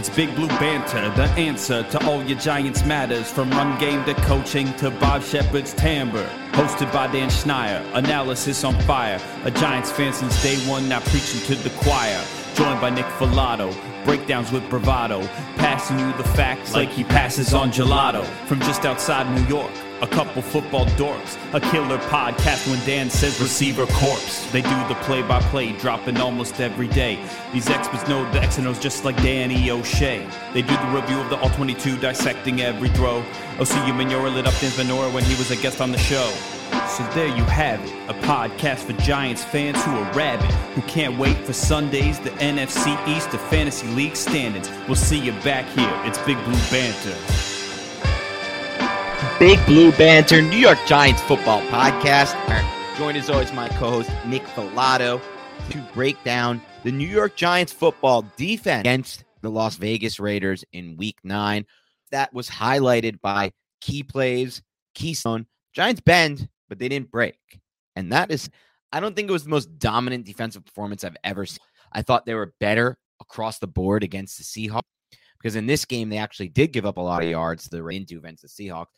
It's Big Blue Banter, the answer to all your Giants matters. From run game to coaching to Bob Shepard's timbre. Hosted by Dan Schneier, analysis on fire. A Giants fan since day one, now preaching to the choir. Joined by Nick Falato, breakdowns with bravado. Passing you the facts like he passes on gelato. From just outside New York a couple football dorks, a killer podcast when Dan says receiver corpse. They do the play by play, dropping almost every day. These experts know the X and O's just like Danny O'Shea. They do the review of the All 22, dissecting every throw. OCU Manora lit up Dan Venora when he was a guest on the show. So there you have it, a podcast for Giants fans who are rabid, who can't wait for Sundays, the NFC East, the Fantasy League standings. We'll see you back here. It's Big Blue Banter. Big Blue Banter, New York Giants football podcast. Joined as always my co-host Nick Falato to break down the New York Giants football defense against the Las Vegas Raiders in Week Nine. That was highlighted by key plays, keystone. Giants bend, but they didn't break, and that is, I don't think it was the most dominant defensive performance I've ever seen. I thought they were better across the board against the Seahawks because in this game they actually did give up a lot of yards to the into against the Seahawks.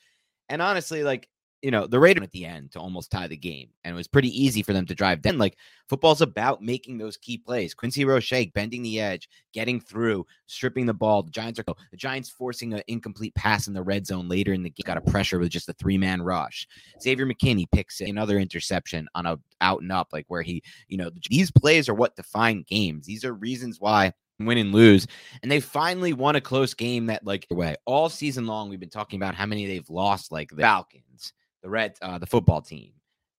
And honestly, like, you know, the Raiders at the end to almost tie the game. And it was pretty easy for them to drive. Then, like, football's about making those key plays. Quincy Roche bending the edge, getting through, stripping the ball. The Giants are the Giants forcing an incomplete pass in the red zone later in the game. Got a pressure with just a three man rush. Xavier McKinney picks another interception on a out and up, like where he, you know, these plays are what define games. These are reasons why win and lose. And they finally won a close game that, like, way all season long, we've been talking about how many they've lost, like the Falcons, the Red, uh, the football team,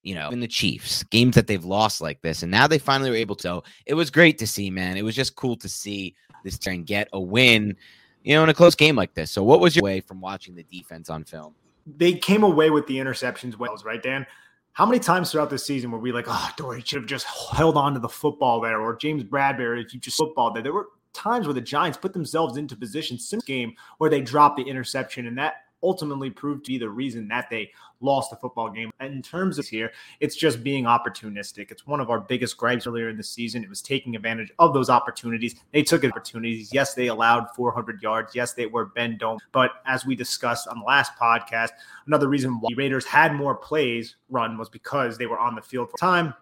you know, and the Chiefs, games that they've lost like this. And now they finally were able to. It was great to see, man. It was just cool to see this team get a win, you know, in a close game like this. So what was your way from watching the defense on film? They came away with the interceptions wells, right, Dan? How many times throughout the season were we like, oh, Dory should have just held on to the football there, or James Bradberry, if you just football there? There were times where the Giants put themselves into position in game where they dropped the interception, and that ultimately proved to be the reason that they lost the football game. In terms of here, it's just being opportunistic. It's one of our biggest gripes earlier in the season. It was taking advantage of those opportunities. They took opportunities. Yes, they allowed 400 yards. Yes, they were bend don't. But as we discussed on the last podcast, another reason why the Raiders had more plays run was because they were on the field for time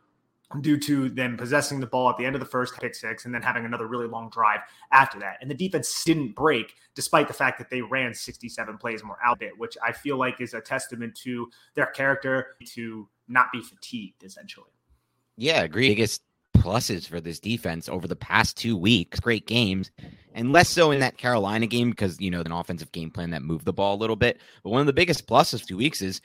due to them possessing the ball at the end of the first pick six and then having another really long drive after that. And the defense didn't break despite the fact that they ran 67 plays more out it, which I feel like is a testament to their character to not be fatigued essentially. Yeah, agree. Biggest pluses for this defense over the past two weeks, great games, and less so in that Carolina game because you know an offensive game plan that moved the ball a little bit. But one of the biggest pluses two weeks is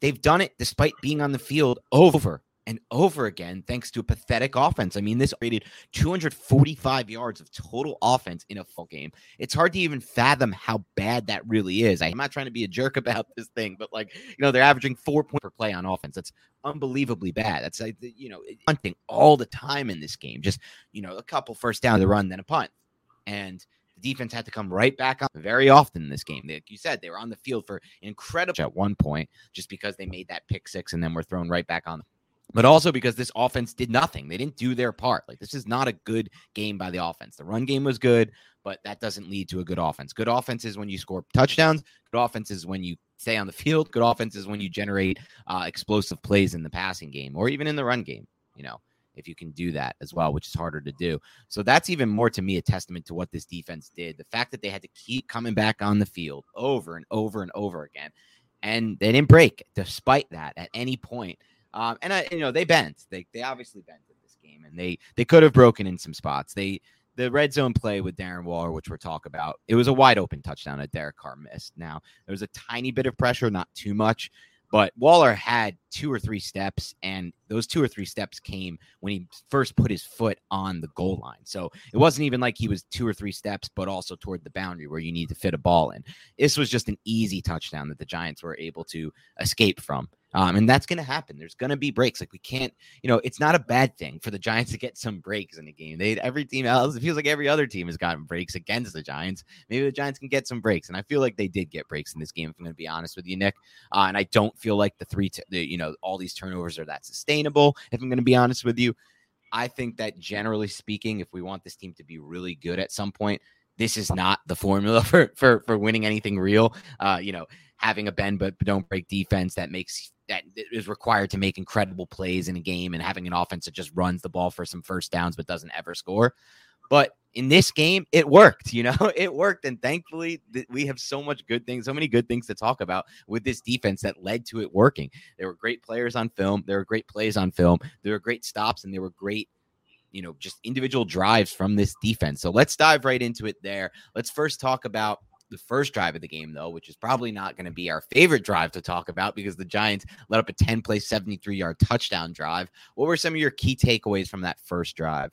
they've done it despite being on the field over and over again thanks to a pathetic offense. I mean, this rated 245 yards of total offense in a full game. It's hard to even fathom how bad that really is. I'm not trying to be a jerk about this thing, but like, you know, they're averaging four points per play on offense. That's unbelievably bad. That's like, you know, hunting all the time in this game. Just, you know, a couple first down to run, then a punt. And the defense had to come right back on very often in this game. Like you said, they were on the field for incredible at one point just because they made that pick six and then were thrown right back on but also because this offense did nothing. They didn't do their part. Like this is not a good game by the offense. The run game was good, but that doesn't lead to a good offense. Good offense is when you score touchdowns. Good offense is when you stay on the field. Good offense is when you generate uh, explosive plays in the passing game or even in the run game. You know, if you can do that as well, which is harder to do. So that's even more to me a testament to what this defense did. The fact that they had to keep coming back on the field over and over and over again, and they didn't break despite that at any point. Um, and I, you know, they bent. They they obviously bent in this game, and they they could have broken in some spots. They the red zone play with Darren Waller, which we'll talk about, it was a wide open touchdown that Derek Carr missed. Now there was a tiny bit of pressure, not too much, but Waller had two or three steps, and those two or three steps came when he first put his foot on the goal line. So it wasn't even like he was two or three steps, but also toward the boundary where you need to fit a ball in. This was just an easy touchdown that the Giants were able to escape from. Um, and that's going to happen. There's going to be breaks. Like we can't, you know, it's not a bad thing for the Giants to get some breaks in the game. They every team else, it feels like every other team has gotten breaks against the Giants. Maybe the Giants can get some breaks, and I feel like they did get breaks in this game. If I'm going to be honest with you, Nick, uh, and I don't feel like the three, t- the, you know, all these turnovers are that sustainable. If I'm going to be honest with you, I think that generally speaking, if we want this team to be really good at some point, this is not the formula for for for winning anything real. Uh, you know, having a bend but don't break defense that makes that is required to make incredible plays in a game and having an offense that just runs the ball for some first downs but doesn't ever score. But in this game, it worked. You know, it worked, and thankfully, th- we have so much good things, so many good things to talk about with this defense that led to it working. There were great players on film. There were great plays on film. There were great stops, and there were great you know, just individual drives from this defense. So let's dive right into it there. Let's first talk about the first drive of the game, though, which is probably not going to be our favorite drive to talk about because the Giants let up a 10 play, 73 yard touchdown drive. What were some of your key takeaways from that first drive?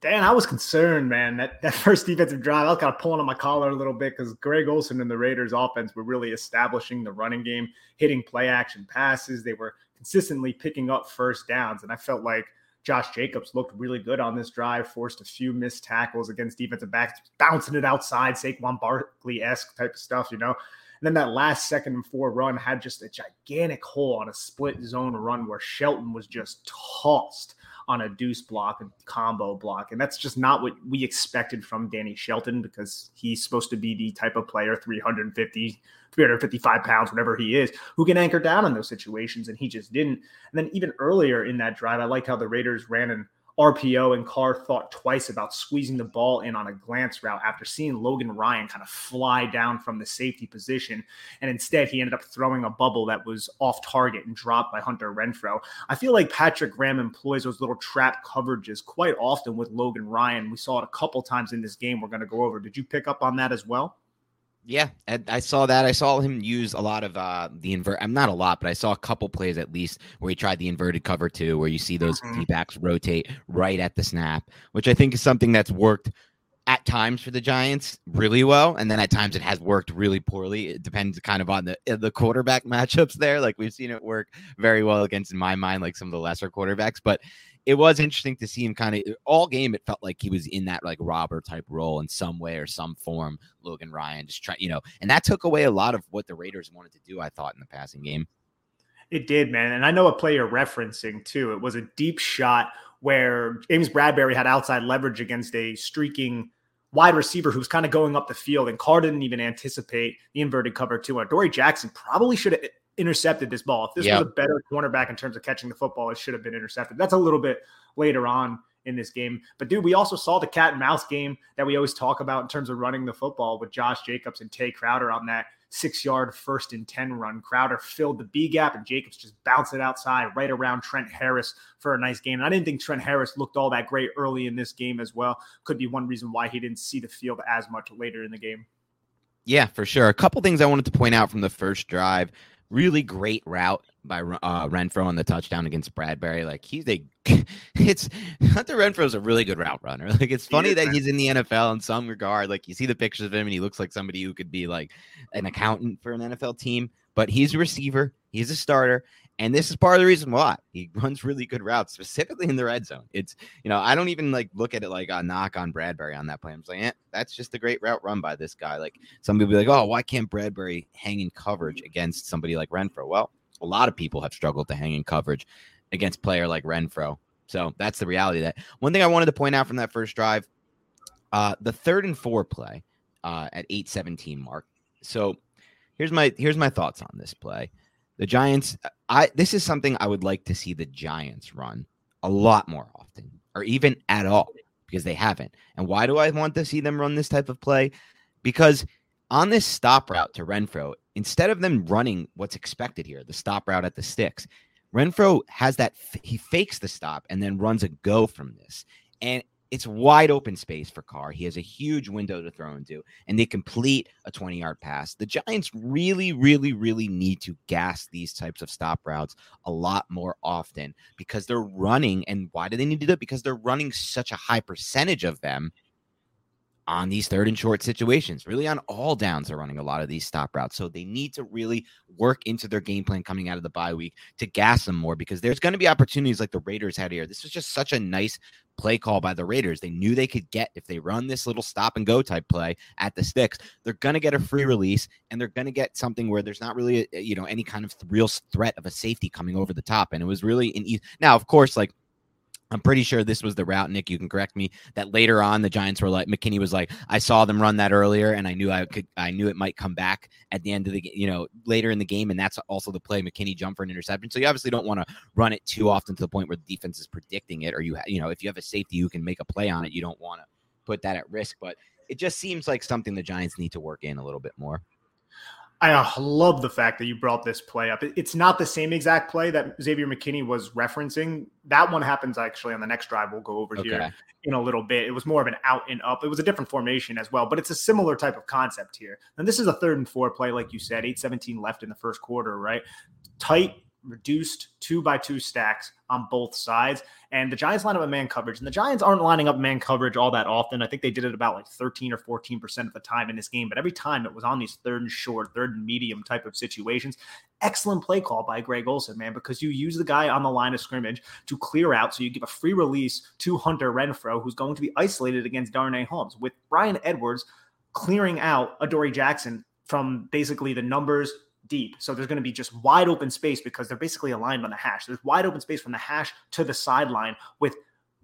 Dan, I was concerned, man. That that first defensive drive, I was kind of pulling on my collar a little bit because Greg Olson and the Raiders offense were really establishing the running game, hitting play action passes. They were consistently picking up first downs. And I felt like Josh Jacobs looked really good on this drive, forced a few missed tackles against defensive backs, bouncing it outside, Saquon Barkley esque type of stuff, you know. And then that last second and four run had just a gigantic hole on a split zone run where Shelton was just tossed on a deuce block and combo block. And that's just not what we expected from Danny Shelton because he's supposed to be the type of player 350, 355 pounds, whatever he is, who can anchor down in those situations. And he just didn't. And then even earlier in that drive, I liked how the Raiders ran an RPO and Carr thought twice about squeezing the ball in on a glance route after seeing Logan Ryan kind of fly down from the safety position. And instead, he ended up throwing a bubble that was off target and dropped by Hunter Renfrow. I feel like Patrick Graham employs those little trap coverages quite often with Logan Ryan. We saw it a couple times in this game we're going to go over. Did you pick up on that as well? Yeah, I saw that. I saw him use a lot of uh, the invert. I'm not a lot, but I saw a couple plays at least where he tried the inverted cover too, where you see those mm-hmm. D backs rotate right at the snap, which I think is something that's worked at times for the Giants really well, and then at times it has worked really poorly. It depends kind of on the uh, the quarterback matchups there. Like we've seen it work very well against, in my mind, like some of the lesser quarterbacks, but it was interesting to see him kind of all game. It felt like he was in that like robber type role in some way or some form. Logan Ryan just trying, you know, and that took away a lot of what the Raiders wanted to do. I thought in the passing game. It did, man. And I know a player referencing too. It was a deep shot where James Bradberry had outside leverage against a streaking wide receiver who's kind of going up the field, and Carr didn't even anticipate the inverted cover two. And Dory Jackson probably should have intercepted this ball. If this yep. was a better cornerback in terms of catching the football, it should have been intercepted. That's a little bit later on in this game. But dude, we also saw the cat and mouse game that we always talk about in terms of running the football with Josh Jacobs and Tae Crowder on that six yard first and 10 run. Crowder filled the B gap and Jacobs just bounced it outside right around Trent Harris for a nice game. And I didn't think Trent Harris looked all that great early in this game as well. Could be one reason why he didn't see the field as much later in the game. Yeah, for sure. A couple things I wanted to point out from the first drive really great route by uh, Renfrow on the touchdown against Bradberry. Like he's a, it's Hunter Renfrow's a really good route runner. Like it's funny that he's in the NFL in some regard. Like you see the pictures of him and he looks like somebody who could be like an accountant for an NFL team. But he's a receiver. He's a starter, and this is part of the reason why he runs really good routes, specifically in the red zone. It's, you know, I don't even like look at it like a knock on Bradberry on that play. I'm saying, like, eh, that's just a great route run by this guy. Like some people be like, oh, why can't Bradberry hang in coverage against somebody like Renfrow? Well, a lot of people have struggled to hang in coverage against player like Renfrow. So that's the reality that. One thing I wanted to point out from that first drive, uh, the third and four play uh, at 817 mark. So here's my here's my thoughts on this play. The Giants, I this is something I would like to see the Giants run a lot more often, or even at all, because they haven't. And why do I want to see them run this type of play? Because on this stop route to Renfrow, instead of them running what's expected here, the stop route at the sticks, Renfrow has that he fakes the stop and then runs a go from this. And it's wide open space for Carr. He has a huge window to throw into, and they complete a 20 yard pass. The Giants really, really, really need to gas these types of stop routes a lot more often because they're running. And why do they need to do it? Because they're running such a high percentage of them on these third and short situations. Really, on all downs, they're running a lot of these stop routes. So they need to really work into their game plan coming out of the bye week to gas them more because there's going to be opportunities like the Raiders had here. This was just such a nice play call by the Raiders. They knew they could get, if they run this little stop and go type play at the sticks, they're going to get a free release and they're going to get something where there's not really, a, you know, any kind of real threat of a safety coming over the top. And it was really an easy. Now, of course, like, I'm pretty sure this was the route, Nick. You can correct me. That later on, the Giants were like McKinney was like, I saw them run that earlier, and I knew I could, I knew it might come back at the end of the, you know, later in the game, and that's also the play McKinney jump for an interception. So you obviously don't want to run it too often to the point where the defense is predicting it, or you, you know, if you have a safety who can make a play on it, you don't want to put that at risk. But it just seems like something the Giants need to work in a little bit more. I uh, love the fact that you brought this play up. It's not the same exact play that Xavier McKinney was referencing. That one happens actually on the next drive. We'll go over okay. here in a little bit. It was more of an out and up. It was a different formation as well, but it's a similar type of concept here. And this is a third and four play, like you said, 817 left in the first quarter, right? Tight reduced two by two stacks on both sides. And the Giants line up a man coverage. And the Giants aren't lining up man coverage all that often. I think they did it about like 13 or 14% of the time in this game. But every time it was on these third and short, third and medium type of situations. Excellent play call by Greg Olson, man, because you use the guy on the line of scrimmage to clear out. So you give a free release to Hunter Renfrow, who's going to be isolated against Darnay Holmes, with Bryan Edwards clearing out Adoree Jackson from basically the numbers deep. So there's going to be just wide open space because they're basically aligned on the hash. There's wide open space from the hash to the sideline with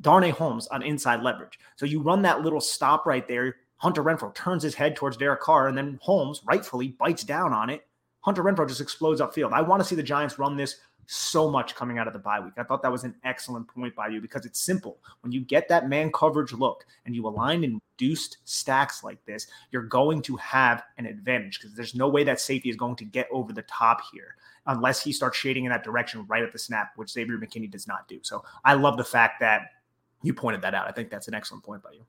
Darnay Holmes on inside leverage. So you run that little stop right there. Hunter Renfrow turns his head towards Derek Carr, and then Holmes rightfully bites down on it. Hunter Renfrow just explodes upfield. I want to see the Giants run this so much coming out of the bye week. I thought that was an excellent point by you because it's simple. When you get that man coverage look and you align in reduced stacks like this, you're going to have an advantage because there's no way that safety is going to get over the top here unless he starts shading in that direction right at the snap, which Xavier McKinney does not do. So I love the fact that you pointed that out. I think that's an excellent point by you.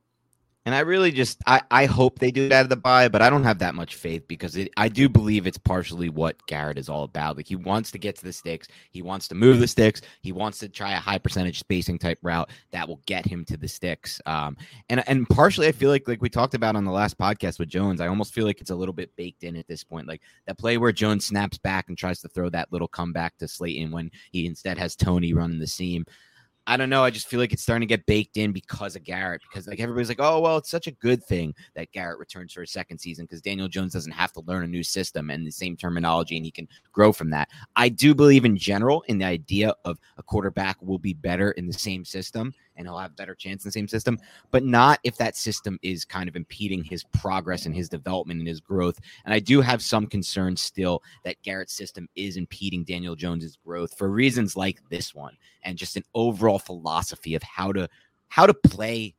And I really just I, I hope they do it out of the bye, but I don't have that much faith because it, I do believe it's partially what Garrett is all about. Like he wants to get to the sticks, he wants to move the sticks, he wants to try a high percentage spacing type route that will get him to the sticks. Um, and and partially I feel like like we talked about on the last podcast with Jones, I almost feel like it's a little bit baked in at this point. Like that play where Jones snaps back and tries to throw that little comeback to Slayton when he instead has Toney running the seam. I don't know. I just feel like it's starting to get baked in because of Garrett. Because like everybody's like, oh well, it's such a good thing that Garrett returns for a second season because Daniel Jones doesn't have to learn a new system and the same terminology, and he can grow from that. I do believe in general in the idea of a quarterback will be better in the same system and he'll have better chance in the same system, but not if that system is kind of impeding his progress and his development and his growth. And I do have some concerns still that Garrett's system is impeding Daniel Jones's growth for reasons like this one and just an overall philosophy of how to how to play.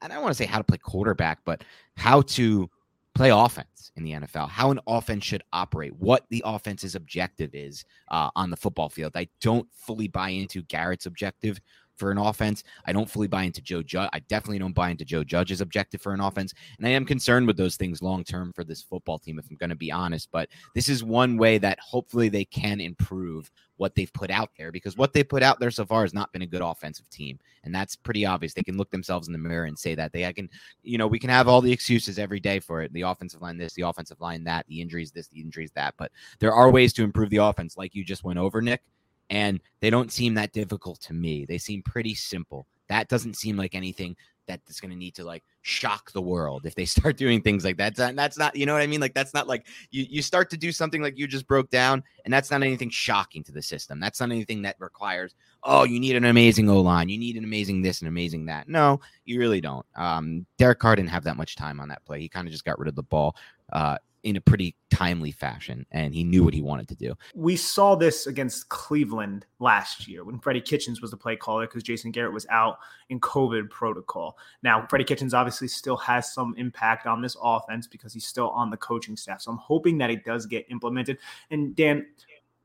I don't want to say how to play quarterback, but how to play offense in the NFL, how an offense should operate, what the offense's objective is uh, on the football field. I don't fully buy into Garrett's objective for an offense. I don't fully buy into Joe Judge. I definitely don't buy into Joe Judge's objective for an offense. And I am concerned with those things long term for this football team, if I'm going to be honest. But this is one way that hopefully they can improve what they've put out there because what they put out there so far has not been a good offensive team. And that's pretty obvious. They can look themselves in the mirror and say that they I can, you know, we can have all the excuses every day for it. The offensive line this, the offensive line that, the injuries this, the injuries that. But there are ways to improve the offense, like you just went over, Nick. And they don't seem that difficult to me. They seem pretty simple. That doesn't seem like anything that's going to need to like shock the world if they start doing things like that. That's not, you know what I mean? Like that's not like you you start to do something like you just broke down, and that's not anything shocking to the system. That's not anything that requires, oh, you need an amazing O line, you need an amazing this and amazing that. No, you really don't. Um, Derek Carr didn't have that much time on that play. He kind of just got rid of the ball. Uh, in a pretty timely fashion, and he knew what he wanted to do. We saw this against Cleveland last year when Freddie Kitchens was the play caller because Jason Garrett was out in COVID protocol. Now, Freddie Kitchens obviously still has some impact on this offense because he's still on the coaching staff. So I'm hoping that it does get implemented. And Dan,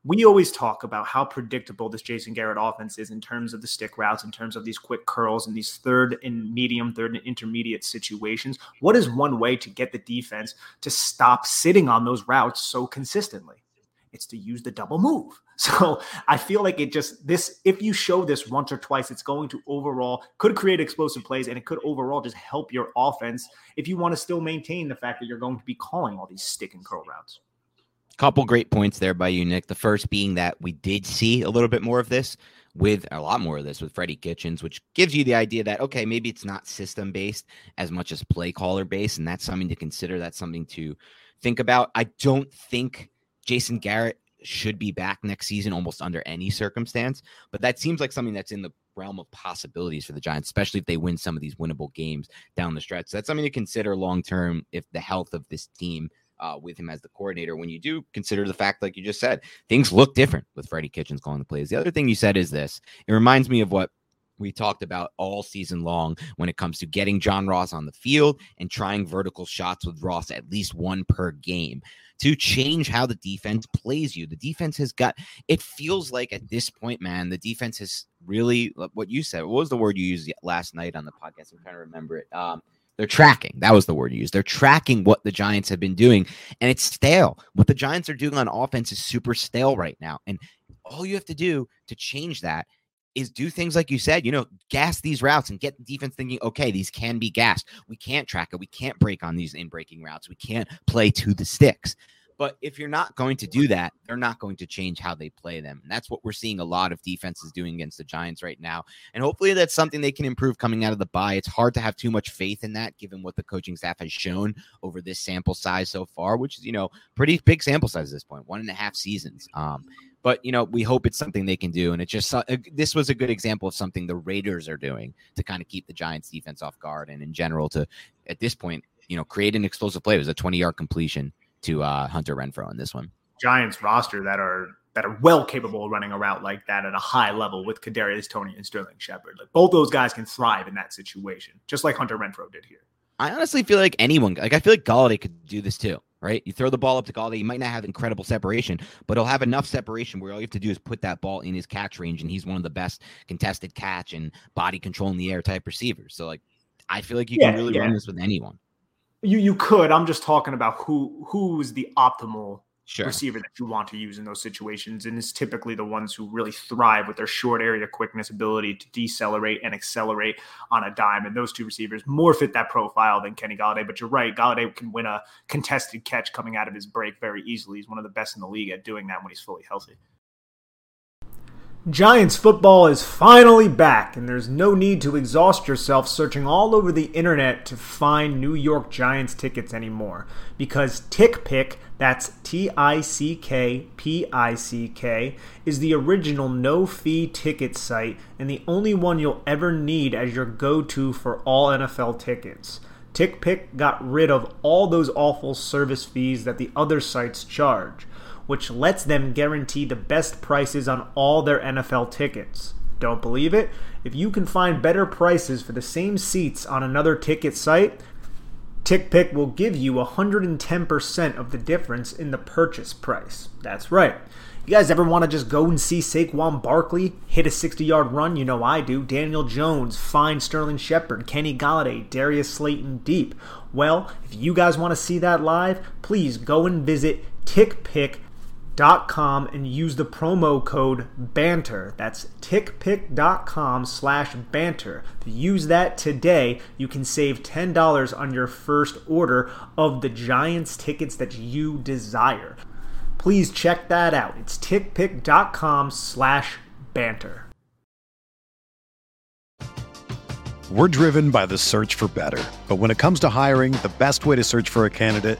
we always talk about how predictable this Jason Garrett offense is in terms of the stick routes, in terms of these quick curls and these third and medium, third and intermediate situations. What is one way to get the defense to stop sitting on those routes so consistently? It's to use the double move. So I feel like it just this if you show this once or twice, it's going to overall could create explosive plays and it could overall just help your offense if you want to still maintain the fact that you're going to be calling all these stick and curl routes. Couple great points there by you, Nick. The first being that we did see a little bit more of this with a lot more of this with Freddie Kitchens, which gives you the idea that, okay, maybe it's not system based as much as play caller based. And that's something to consider. That's something to think about. I don't think Jason Garrett should be back next season almost under any circumstance, but that seems like something that's in the realm of possibilities for the Giants, especially if they win some of these winnable games down the stretch. So that's something to consider long term if the health of this team uh, with him as the coordinator when you do consider the fact, like you just said, things look different with Freddie Kitchens calling the plays. The other thing you said is this it reminds me of what we talked about all season long when it comes to getting John Ross on the field and trying vertical shots with Ross at least one per game to change how the defense plays you. The defense has got it feels like at this point, man, the defense has really what you said. What was the word you used last night on the podcast? I'm trying to remember it. Um, they're tracking. That was the word used. They're tracking what the Giants have been doing, and it's stale. What the Giants are doing on offense is super stale right now. And all you have to do to change that is do things like you said, you know, gas these routes and get the defense thinking, okay, these can be gassed. We can't track it. We can't break on these in breaking routes. We can't play to the sticks. But if you're not going to do that, they're not going to change how they play them. And that's what we're seeing a lot of defenses doing against the Giants right now. And hopefully that's something they can improve coming out of the bye. It's hard to have too much faith in that given what the coaching staff has shown over this sample size so far, which is, you know, pretty big sample size at this point, one and a half seasons. Um, but you know we hope it's something they can do and it just uh, this was a good example of something the raiders are doing to kind of keep the giants defense off guard and in general to at this point you know create an explosive play it was a 20 yard completion to uh, Hunter Renfrow in this one. Giants roster that are that are well capable of running a route like that at a high level with Kadarius Toney and Sterling Shepard. Like both those guys can thrive in that situation, just like Hunter Renfrow did here. I honestly feel like anyone, like I feel like Golladay could do this too, right? You throw the ball up to Golladay, he might not have incredible separation, but he'll have enough separation where all you have to do is put that ball in his catch range, and he's one of the best contested catch and body control in the air type receivers. So like, I feel like you yeah, can really yeah. run this with anyone. You you could. I'm just talking about who who's the optimal sure. receiver that you want to use in those situations, and it's typically the ones who really thrive with their short area quickness, ability to decelerate and accelerate on a dime. And those two receivers more fit that profile than Kenny Golladay. But you're right, Golladay can win a contested catch coming out of his break very easily. He's one of the best in the league at doing that when he's fully healthy. Giants football is finally back, and there's no need to exhaust yourself searching all over the internet to find New York Giants tickets anymore. Because TickPick, that's T I C K P I C K, is the original no fee ticket site and the only one you'll ever need as your go to for all NFL tickets. TickPick got rid of all those awful service fees that the other sites charge which lets them guarantee the best prices on all their NFL tickets. Don't believe it? If you can find better prices for the same seats on another ticket site, TickPick will give you 110% of the difference in the purchase price. That's right. You guys ever want to just go and see Saquon Barkley hit a 60 yard run? You know I do. Daniel Jones, find Sterling Shepard, Kenny Golladay, Darius Slayton deep. Well, if you guys want to see that live, please go and visit tickpick.com and use the promo code BANTER. That's tickpick.com slash banter. Use that today, you can save $10 on your first order of the Giants tickets that you desire please check that out. It's tickpick.com slash banter. We're driven by the search for better. But when it comes to hiring, the best way to search for a candidate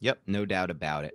Yep, no doubt about it.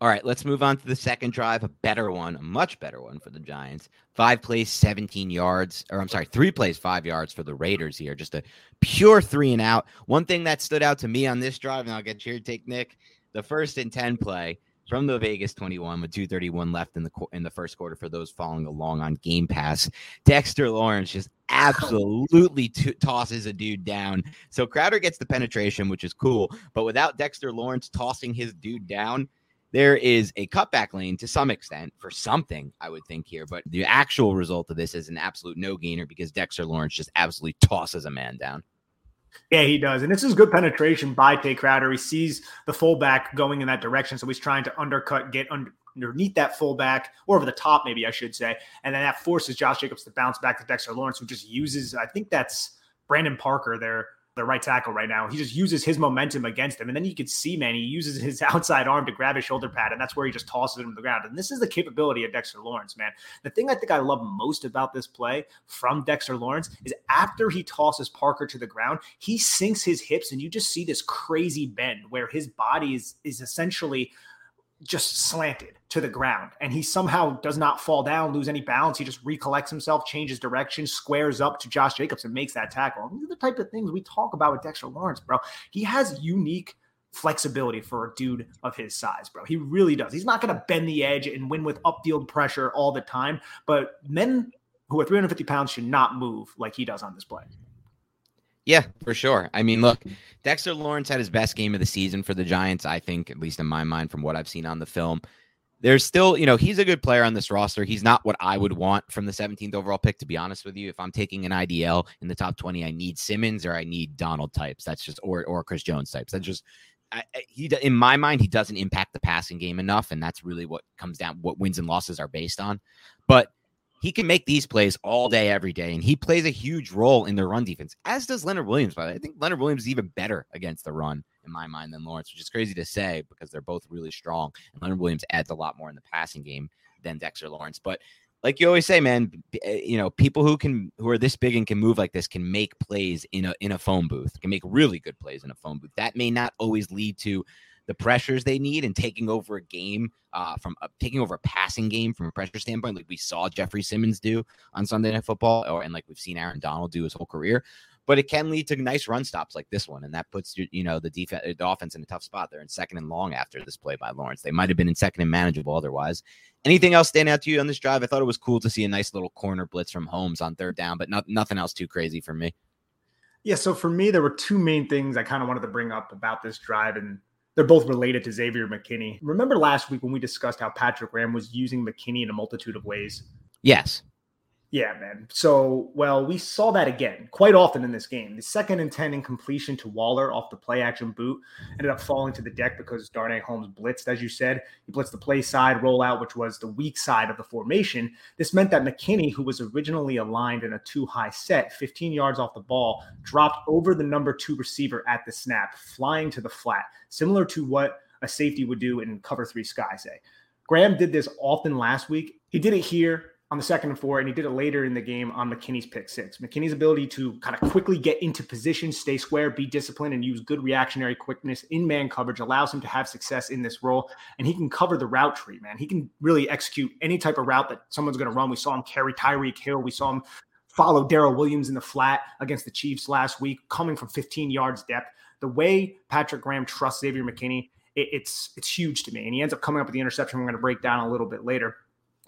All right, let's move on to the second drive, a better one, a much better one for the Giants. Five plays, 17 yards, or I'm sorry, three plays, five yards for the Raiders here. Just a pure three and out. One thing that stood out to me on this drive, and I'll get your take, Nick, the first and 10 play from the Vegas 21 with 231 left in the in the first quarter for those following along on Game Pass. Dexter Lawrence just absolutely t- tosses a dude down. So Crowder gets the penetration, which is cool, but without Dexter Lawrence tossing his dude down, there is a cutback lane to some extent for something, I would think here. But the actual result of this is an absolute no gainer because Dexter Lawrence just absolutely tosses a man down. Yeah, he does. And this is good penetration by Tae Crowder. He sees the fullback going in that direction. So he's trying to undercut, get under, underneath that fullback or over the top, maybe I should say. And then that forces Josh Jacobs to bounce back to Dexter Lawrence, who just uses, I think that's Brandon Parker there the right tackle right now. He just uses his momentum against him. And then you can see, man, he uses his outside arm to grab his shoulder pad, and that's where he just tosses him to the ground. And this is the capability of Dexter Lawrence, man. The thing I think I love most about this play from Dexter Lawrence is after he tosses Parker to the ground, he sinks his hips, and you just see this crazy bend where his body is is essentially just slanted to the ground and he somehow does not fall down, lose any balance. He just recollects himself, changes direction, squares up to Josh Jacobs and makes that tackle. these are the type of things we talk about with Dexter Lawrence, bro. He has unique flexibility for a dude of his size, bro. He really does. He's not going to bend the edge and win with upfield pressure all the time, but men who are 350 pounds should not move like he does on this play. Yeah, for sure. I mean, look, Dexter Lawrence had his best game of the season for the Giants, I think, at least in my mind, from what I've seen on the film. There's still, you know, he's a good player on this roster. He's not what I would want from the 17th overall pick, to be honest with you. If I'm taking an IDL in the top 20, I need Simmons or I need Donald types. That's just, or, or Chris Jones types. That's just, I, he, in my mind, he doesn't impact the passing game enough. And that's really what comes down, what wins and losses are based on. But he can make these plays all day, every day, and he plays a huge role in their run defense, as does Leonard Williams. But I think Leonard Williams is even better against the run in my mind than Lawrence, which is crazy to say because they're both really strong. And Leonard Williams adds a lot more in the passing game than Dexter Lawrence. But like you always say, man, eh, you know, people who can who are this big and can move like this can make plays in a in a phone booth, can make really good plays in a phone booth. That may not always lead to the pressures they need and taking over a game uh, from uh, taking over a passing game from a pressure standpoint, like we saw Jeffery Simmons do on Sunday Night Football, or and like we've seen Aaron Donald do his whole career. But it can lead to nice run stops like this one, and that puts you, you know, the defense, the offense in a tough spot. They're in second and long after this play by Lawrence. They might have been in second and manageable otherwise. Anything else stand out to you on this drive? I thought it was cool to see a nice little corner blitz from Holmes on third down, but not, nothing else too crazy for me. Yeah, so for me, there were two main things I kind of wanted to bring up about this drive, and they're both related to Xavier McKinney. Remember last week when we discussed how Patrick Graham was using McKinney in a multitude of ways? Yes. Yeah, man. So, well, we saw that again quite often in this game. The second and 10 incompletion to Waller off the play action boot ended up falling to the deck because Darnay Holmes blitzed, as you said. He blitzed the play side rollout, which was the weak side of the formation. This meant that McKinney, who was originally aligned in a two high set, 15 yards off the ball, dropped over the number two receiver at the snap, flying to the flat, similar to what a safety would do in cover three sky, say. Graham did this often last week. He did it here on the second and four, and he did it later in the game on McKinney's pick six. McKinney's ability to kind of quickly get into position, stay square, be disciplined, and use good reactionary quickness in man coverage allows him to have success in this role. And he can cover the route tree, man. He can really execute any type of route that someone's going to run. We saw him carry Tyreek Hill. We saw him follow Darrel Williams in the flat against the Chiefs last week, coming from 15 yards depth. The way Patrick Graham trusts Xavier McKinney, it, it's it's huge to me. And he ends up coming up with the interception. We're going to break down a little bit later.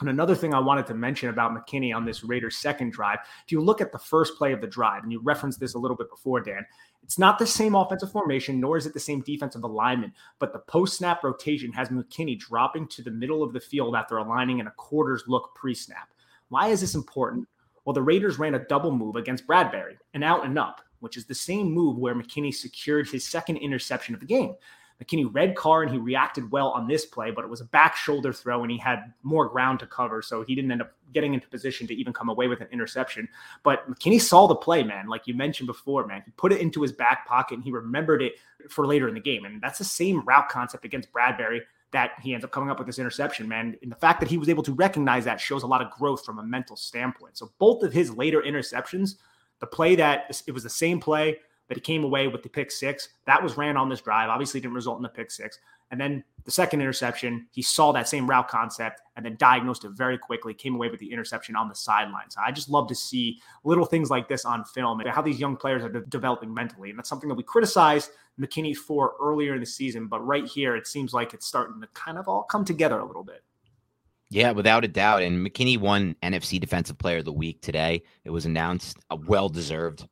And another thing I wanted to mention about McKinney on this Raiders second drive, if you look at the first play of the drive, and you referenced this a little bit before, Dan, it's not the same offensive formation, nor is it the same defensive alignment, but the post snap rotation has McKinney dropping to the middle of the field after aligning in a quarters look pre snap. Why is this important? Well, the Raiders ran a double move against Bradberry, an out and up, which is the same move where McKinney secured his second interception of the game. McKinney read Carr and he reacted well on this play, but it was a back shoulder throw and he had more ground to cover. So he didn't end up getting into position to even come away with an interception. But McKinney saw the play, man. Like you mentioned before, man. He put it into his back pocket and he remembered it for later in the game. And that's the same route concept against Bradberry that he ends up coming up with this interception, man. And the fact that he was able to recognize that shows a lot of growth from a mental standpoint. So both of his later interceptions, the play that it was the same play but he came away with the pick six. That was ran on this drive. Obviously, didn't result in the pick six. And then the second interception, he saw that same route concept and then diagnosed it very quickly, came away with the interception on the sideline. So I just love to see little things like this on film and how these young players are de- developing mentally. And that's something that we criticized McKinney for earlier in the season. But right here, it seems like it's starting to kind of all come together a little bit. Yeah, without a doubt. And McKinney won NFC Defensive Player of the Week today. It was announced, uh, a well deserved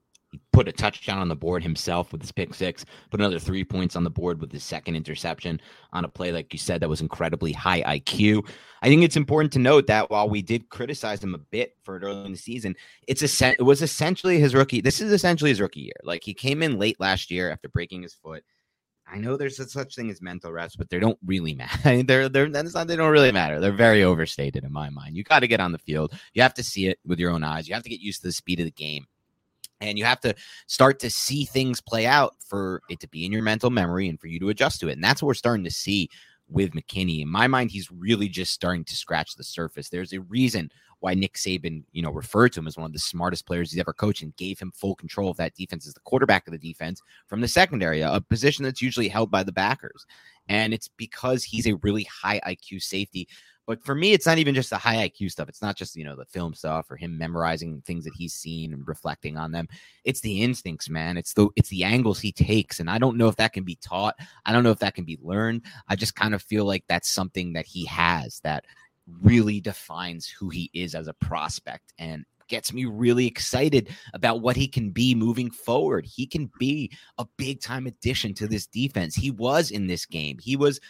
put a touchdown on the board himself with his pick six, put another three points on the board with his second interception on a play, like you said, that was incredibly high IQ. I think it's important to note that while we did criticize him a bit for it early in the season, it's a it was essentially his rookie. This is essentially his rookie year. Like he came in late last year after breaking his foot. I know there's a such thing as mental reps, but they don't really matter. they're they're that's not they don't really matter. They're very overstated in my mind. You got to get on the field. You have to see it with your own eyes. You have to get used to the speed of the game and you have to start to see things play out for it to be in your mental memory and for you to adjust to it. And that's what we're starting to see with McKinney. In my mind, he's really just starting to scratch the surface. There's a reason why Nick Saban, you know, referred to him as one of the smartest players he's ever coached and gave him full control of that defense as the quarterback of the defense from the secondary, a position that's usually held by the backers. And it's because he's a really high IQ safety but for me, it's not even just the high IQ stuff. It's not just, you know, the film stuff or him memorizing things that he's seen and reflecting on them. It's the instincts, man. It's the it's the angles he takes. And I don't know if that can be taught. I don't know if that can be learned. I just kind of feel like that's something that he has that really defines who he is as a prospect and gets me really excited about what he can be moving forward. He can be a big time addition to this defense. He was in this game. He was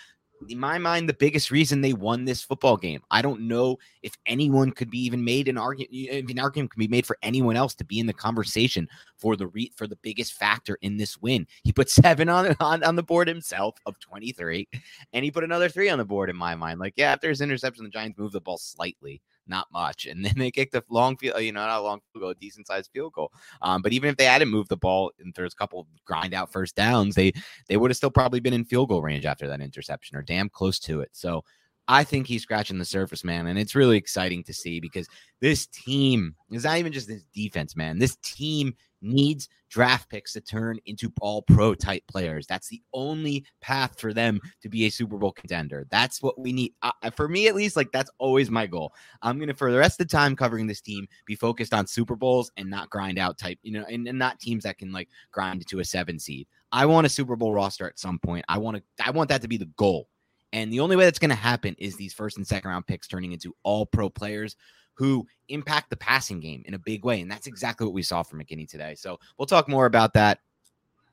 in my mind, the biggest reason they won this football game. I don't know if anyone could be even made an argument. If an argument can be made for anyone else to be in the conversation for the re, for the biggest factor in this win. He put seven on, on on the board himself of twenty three, and he put another three on the board in my mind. Like, yeah, after his interception, the Giants moved the ball slightly, not much. And then they kicked a long field, you know, not a long field goal, a decent sized field goal. Um, but even if they hadn't moved the ball and there's a couple grind out first downs, they they would have still probably been in field goal range after that interception or damn close to it. So I think he's scratching the surface, man. And it's really exciting to see because this team is not even just this defense, man. This team needs draft picks to turn into all pro type players. That's the only path for them to be a Super Bowl contender. That's what we need. Uh, for me, at least, like that's always my goal. I'm going to, for the rest of the time covering this team, be focused on Super Bowls and not grind out type, you know, and, and not teams that can like grind to a seven seed. I want a Super Bowl roster at some point. I want to, I want that to be the goal. And the only way that's going to happen is these first and second round picks turning into all pro players who impact the passing game in a big way. And that's exactly what we saw from McKinney today. So we'll talk more about that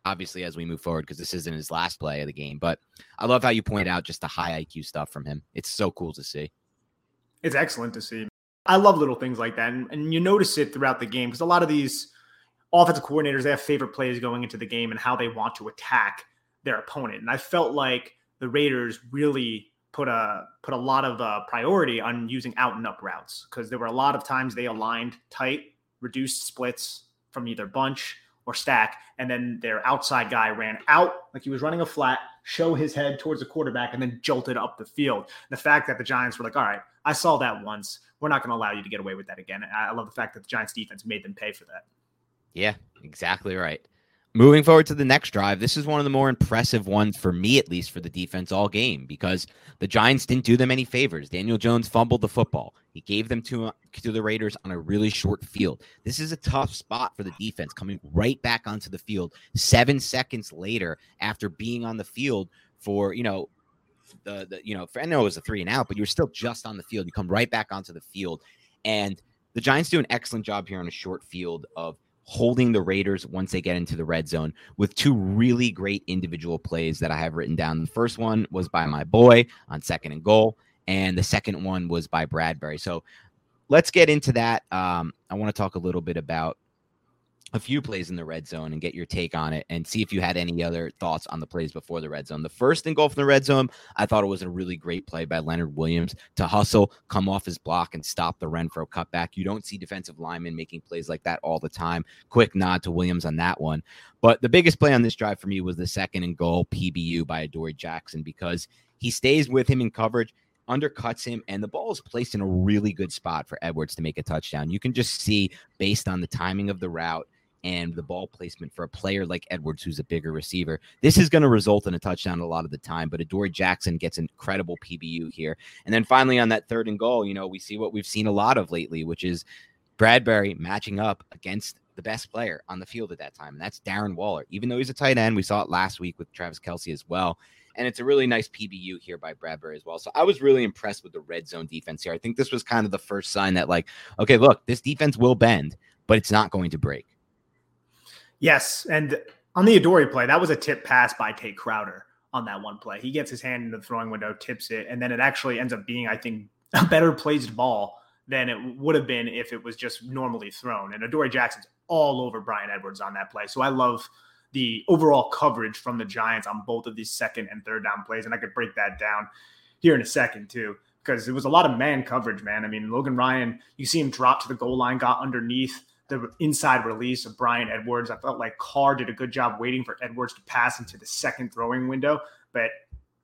obviously as we move forward because this isn't his last play of the game. But I love how you point out just the high IQ stuff from him. It's so cool to see. It's excellent to see. I love little things like that. And, and you notice it throughout the game because a lot of these offensive coordinators, they have favorite plays going into the game and how they want to attack their opponent. And I felt like the Raiders really put a put a lot of uh, priority on using out and up routes because there were a lot of times they aligned tight, reduced splits from either bunch or stack, and then their outside guy ran out like he was running a flat, show his head towards the quarterback, and then jolted up the field. The fact that the Giants were like, "All right, I saw that once. We're not going to allow you to get away with that again." I love the fact that the Giants defense made them pay for that. Yeah, exactly right. Moving forward to the next drive, this is one of the more impressive ones for me, at least for the defense all game, because the Giants didn't do them any favors. Daniel Jones fumbled the football. He gave them to, to the Raiders on a really short field. This is a tough spot for the defense coming right back onto the field seven seconds later after being on the field for, you know, the, the you know, I know it was a three and out, but you're still just on the field. You come right back onto the field. And the Giants do an excellent job here on a short field of holding the Raiders once they get into the red zone with two really great individual plays that I have written down. The first one was by my boy on second and goal, and the second one was by Bradberry. So let's get into that. Um, I want to talk a little bit about a few plays in the red zone and get your take on it and see if you had any other thoughts on the plays before the red zone. The first and goal from the red zone, I thought it was a really great play by Leonard Williams to hustle, come off his block, and stop the Renfrow cutback. You don't see defensive linemen making plays like that all the time. Quick nod to Williams on that one. But the biggest play on this drive for me was the second and goal PBU by Adoree Jackson because he stays with him in coverage undercuts him, and the ball is placed in a really good spot for Edwards to make a touchdown. You can just see, based on the timing of the route and the ball placement for a player like Edwards, who's a bigger receiver. This is going to result in a touchdown a lot of the time, but Adoree Jackson gets incredible PBU here. And then finally on that third and goal, you know, we see what we've seen a lot of lately, which is Bradberry matching up against the best player on the field at that time, and that's Darren Waller. Even though he's a tight end, we saw it last week with Travis Kelce as well. And it's a really nice PBU here by Bradberry as well. So I was really impressed with the red zone defense here. I think this was kind of the first sign that, like, okay, look, this defense will bend, but it's not going to break. Yes, and on the Adoree play, that was a tip pass by Tae Crowder on that one play. He gets his hand into the throwing window, tips it, and then it actually ends up being, I think, a better placed ball than it would have been if it was just normally thrown. And Adoree Jackson's all over Bryan Edwards on that play. So I love the overall coverage from the Giants on both of these second and third down plays. And I could break that down here in a second, too, because it was a lot of man coverage, man. I mean, Logan Ryan, you see him drop to the goal line, got underneath the inside release of Bryan Edwards. I felt like Carr did a good job waiting for Edwards to pass into the second throwing window. But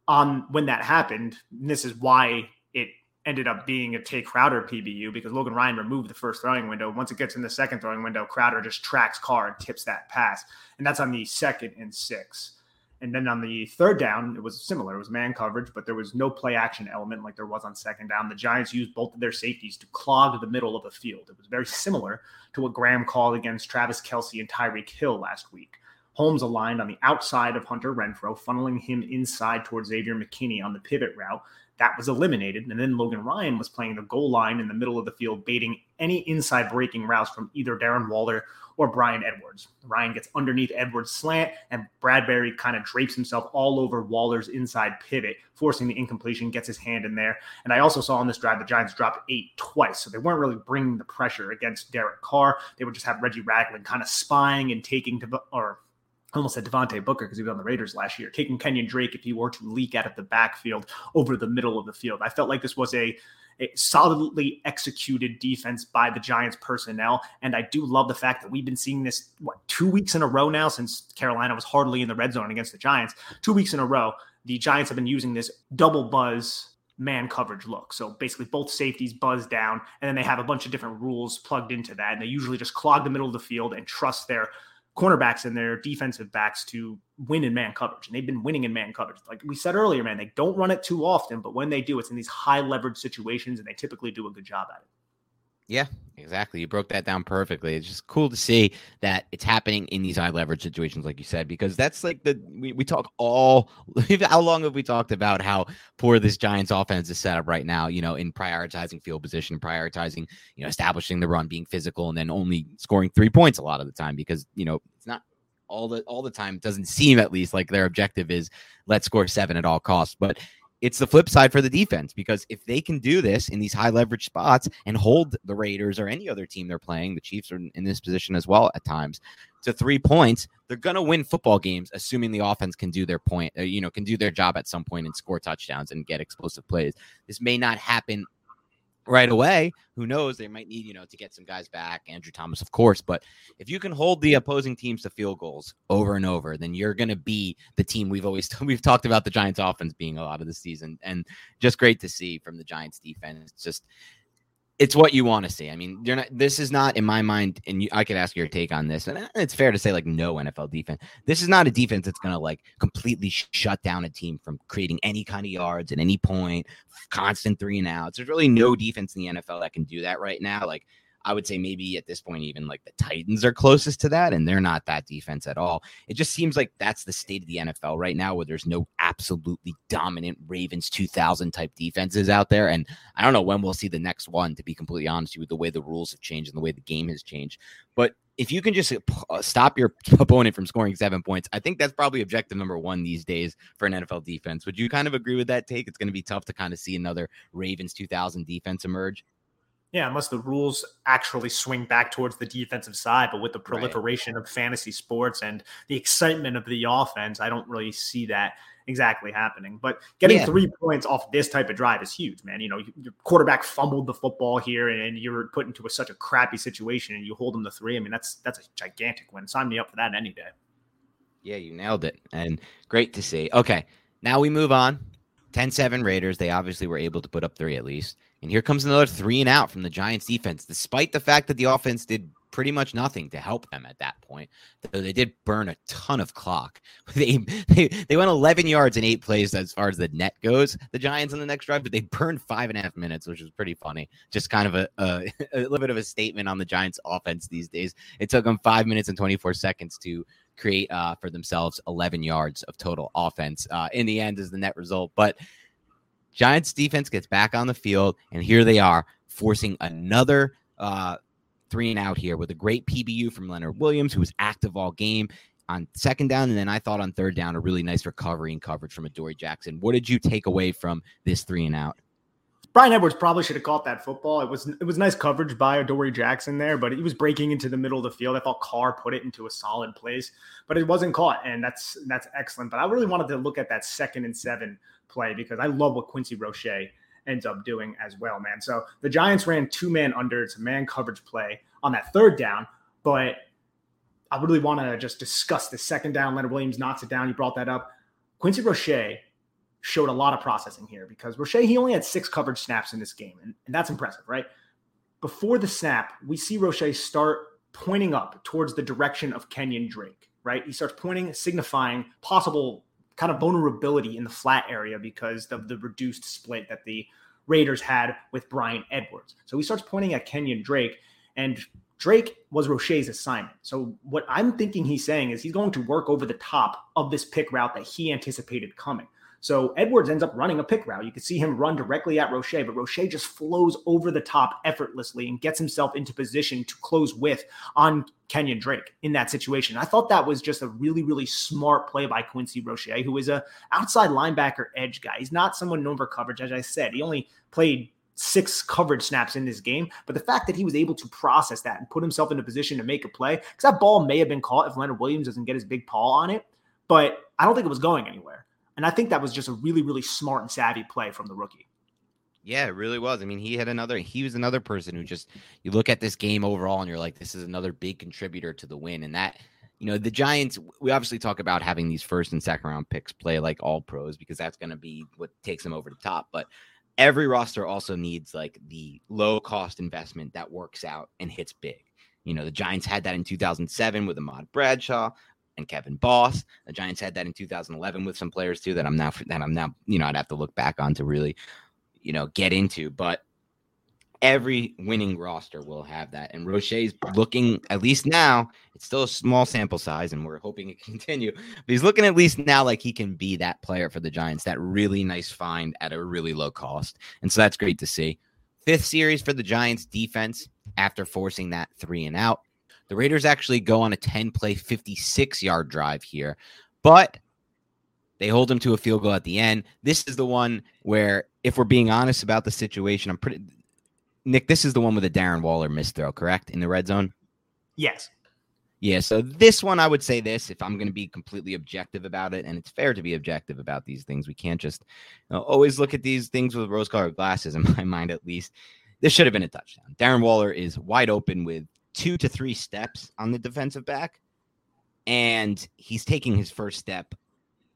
on when that happened, this is why it ended up being a Tae Crowder PBU because Logan Ryan removed the first throwing window. Once it gets in the second throwing window, Crowder just tracks Carr and tips that pass. And that's on the second and six. And then on the third down, it was similar. It was man coverage, but there was no play action element like there was on second down. The Giants used both of their safeties to clog the middle of the field. It was very similar to what Graham called against Travis Kelce and Tyreek Hill last week. Holmes aligned on the outside of Hunter Renfrow, funneling him inside towards Xavier McKinney on the pivot route. That was eliminated. And then Logan Ryan was playing the goal line in the middle of the field, baiting any inside breaking routes from either Darren Waller or Bryan Edwards. Ryan gets underneath Edwards' slant, and Bradberry kind of drapes himself all over Waller's inside pivot, forcing the incompletion, gets his hand in there. And I also saw on this drive the Giants dropped eight twice, so they weren't really bringing the pressure against Derek Carr. They would just have Reggie Ragland kind of spying and taking to, the or almost said Devontae Booker because he was on the Raiders last year, taking Kenyon Drake if he were to leak out of the backfield over the middle of the field. I felt like this was a a solidly executed defense by the Giants personnel. And I do love the fact that we've been seeing this, what, two weeks in a row now since Carolina was hardly in the red zone against the Giants. Two weeks in a row, the Giants have been using this double buzz man coverage look. So basically, both safeties buzz down, and then they have a bunch of different rules plugged into that. And they usually just clog the middle of the field and trust their cornerbacks and their defensive backs to win in man coverage. And they've been winning in man coverage. Like we said earlier, man, they don't run it too often, but when they do, it's in these high leverage situations, and they typically do a good job at it. Yeah, exactly. You broke that down perfectly. It's just cool to see that it's happening in these high leverage situations, like you said, because that's like the we, we talk all how long have we talked about how poor this Giants offense is set up right now, you know, in prioritizing field position, prioritizing, you know, establishing the run, being physical, and then only scoring three points a lot of the time because, you know, it's not all the all the time. It doesn't seem at least like their objective is let's score seven at all costs. But it's the flip side for the defense because if they can do this in these high leverage spots and hold the Raiders or any other team they're playing, the Chiefs are in this position as well at times to three points, they're going to win football games, assuming the offense can do their point, uh, you know, can do their job at some point and score touchdowns and get explosive plays. This may not happen right away. Who knows? They might need, you know, to get some guys back. Andrew Thomas, of course. But if you can hold the opposing teams to field goals over and over, then you're going to be the team we've always we've talked about the Giants' offense being a lot of the season, and just great to see from the Giants' defense. Just it's what you want to see. I mean, you're not. This is not, in my mind, and you, I could ask your take on this. And uh, it's fair to say, like, no NFL defense. This is not a defense that's going to like completely sh- shut down a team from creating any kind of yards at any point, constant three and outs. There's really no defense in the NFL that can do that right now. Like, I would say maybe at this point, even like the Titans are closest to that, and they're not that defense at all. It just seems like that's the state of the NFL right now, where there's no absolutely dominant Ravens 2000 type defenses out there. And I don't know when we'll see the next one, to be completely honest with you, the way the rules have changed and the way the game has changed. But if you can just uh, stop your opponent from scoring seven points, I think that's probably objective number one these days for an NFL defense. Would you kind of agree with that take? It's going to be tough to kind of see another Ravens 2000 defense emerge. Yeah, unless the rules actually swing back towards the defensive side. But with the proliferation right. of fantasy sports and the excitement of the offense, I don't really see that exactly happening. But getting yeah. three points off this type of drive is huge, man. You know, your quarterback fumbled the football here, and you're put into a, such a crappy situation, and you hold them to three. I mean, that's that's a gigantic win. Sign me up for that any day. Yeah, you nailed it, and great to see. Okay, now we move on. 10-7 Raiders. They obviously were able to put up three at least. And here comes another three and out from the Giants defense, despite the fact that the offense did pretty much nothing to help them at that point. Though they did burn a ton of clock. They, they they went 11 yards in eight plays as far as the net goes. The Giants on the next drive, but they burned five and a half minutes, which was pretty funny. Just kind of a, a, a little bit of a statement on the Giants offense these days. It took them five minutes and 24 seconds to create uh, for themselves 11 yards of total offense. Uh, in the end, is the net result, but Giants defense gets back on the field, and here they are forcing another uh, three and out here with a great PBU from Leonard Williams, who was active all game on second down, and then I thought on third down a really nice recovery and coverage from Adoree Jackson. What did you take away from this three and out? Bryan Edwards probably should have caught that football. It was it was nice coverage by Adoree Jackson there, but he was breaking into the middle of the field. I thought Carr put it into a solid place, but it wasn't caught, and that's that's excellent. But I really wanted to look at that second and seven play because I love what Quincy Roche ends up doing as well, man. So the Giants ran two man under. It's a man coverage play on that third down, but I really want to just discuss the second down. Leonard Williams knocks it down. You brought that up. Quincy Roche showed a lot of processing here because Roche, he only had six coverage snaps in this game, and, and that's impressive, right? Before the snap, we see Roche start pointing up towards the direction of Kenyon Drake, right? He starts pointing, signifying possible kind of vulnerability in the flat area because of the reduced split that the Raiders had with Bryan Edwards. So he starts pointing at Kenyon Drake, and Drake was Roche's assignment. So what I'm thinking he's saying is he's going to work over the top of this pick route that he anticipated coming. So Edwards ends up running a pick route. You can see him run directly at Roche, but Roche just flows over the top effortlessly and gets himself into position to close with on Kenyon Drake in that situation. I thought that was just a really, really smart play by Quincy Roche, who is a outside linebacker edge guy. He's not someone known for coverage, as I said. He only played six coverage snaps in this game. But the fact that he was able to process that and put himself in a position to make a play, because that ball may have been caught if Leonard Williams doesn't get his big paw on it, but I don't think it was going anywhere. And I think that was just a really, really smart and savvy play from the rookie. Yeah, it really was. I mean, he had another, he was another person who just, you look at this game overall and you're like, this is another big contributor to the win. And that, you know, the Giants, we obviously talk about having these first and second round picks play like all pros because that's going to be what takes them over the top. But every roster also needs like the low cost investment that works out and hits big. You know, the Giants had that in 2007 with Ahmad Bradshaw and Kevin Boss. The Giants had that in 2011 with some players too that I'm now that I'm now you know I'd have to look back on to really you know get into, but every winning roster will have that. And Roche's looking at least now, it's still a small sample size, and we're hoping it continue. But he's looking at least now like he can be that player for the Giants, that really nice find at a really low cost. And so that's great to see. Fifth series for the Giants defense after forcing that three and out. The Raiders actually go on a 10 play, 56 yard drive here, but they hold him to a field goal at the end. This is the one where, if we're being honest about the situation, I'm pretty. Nick, this is the one with a Darren Waller missed throw, correct? In the red zone? Yes. Yeah, so this one, I would say this if I'm going to be completely objective about it, and it's fair to be objective about these things. We can't just you know, always look at these things with rose colored glasses, in my mind at least. This should have been a touchdown. Darren Waller is wide open with two to three steps on the defensive back, and he's taking his first step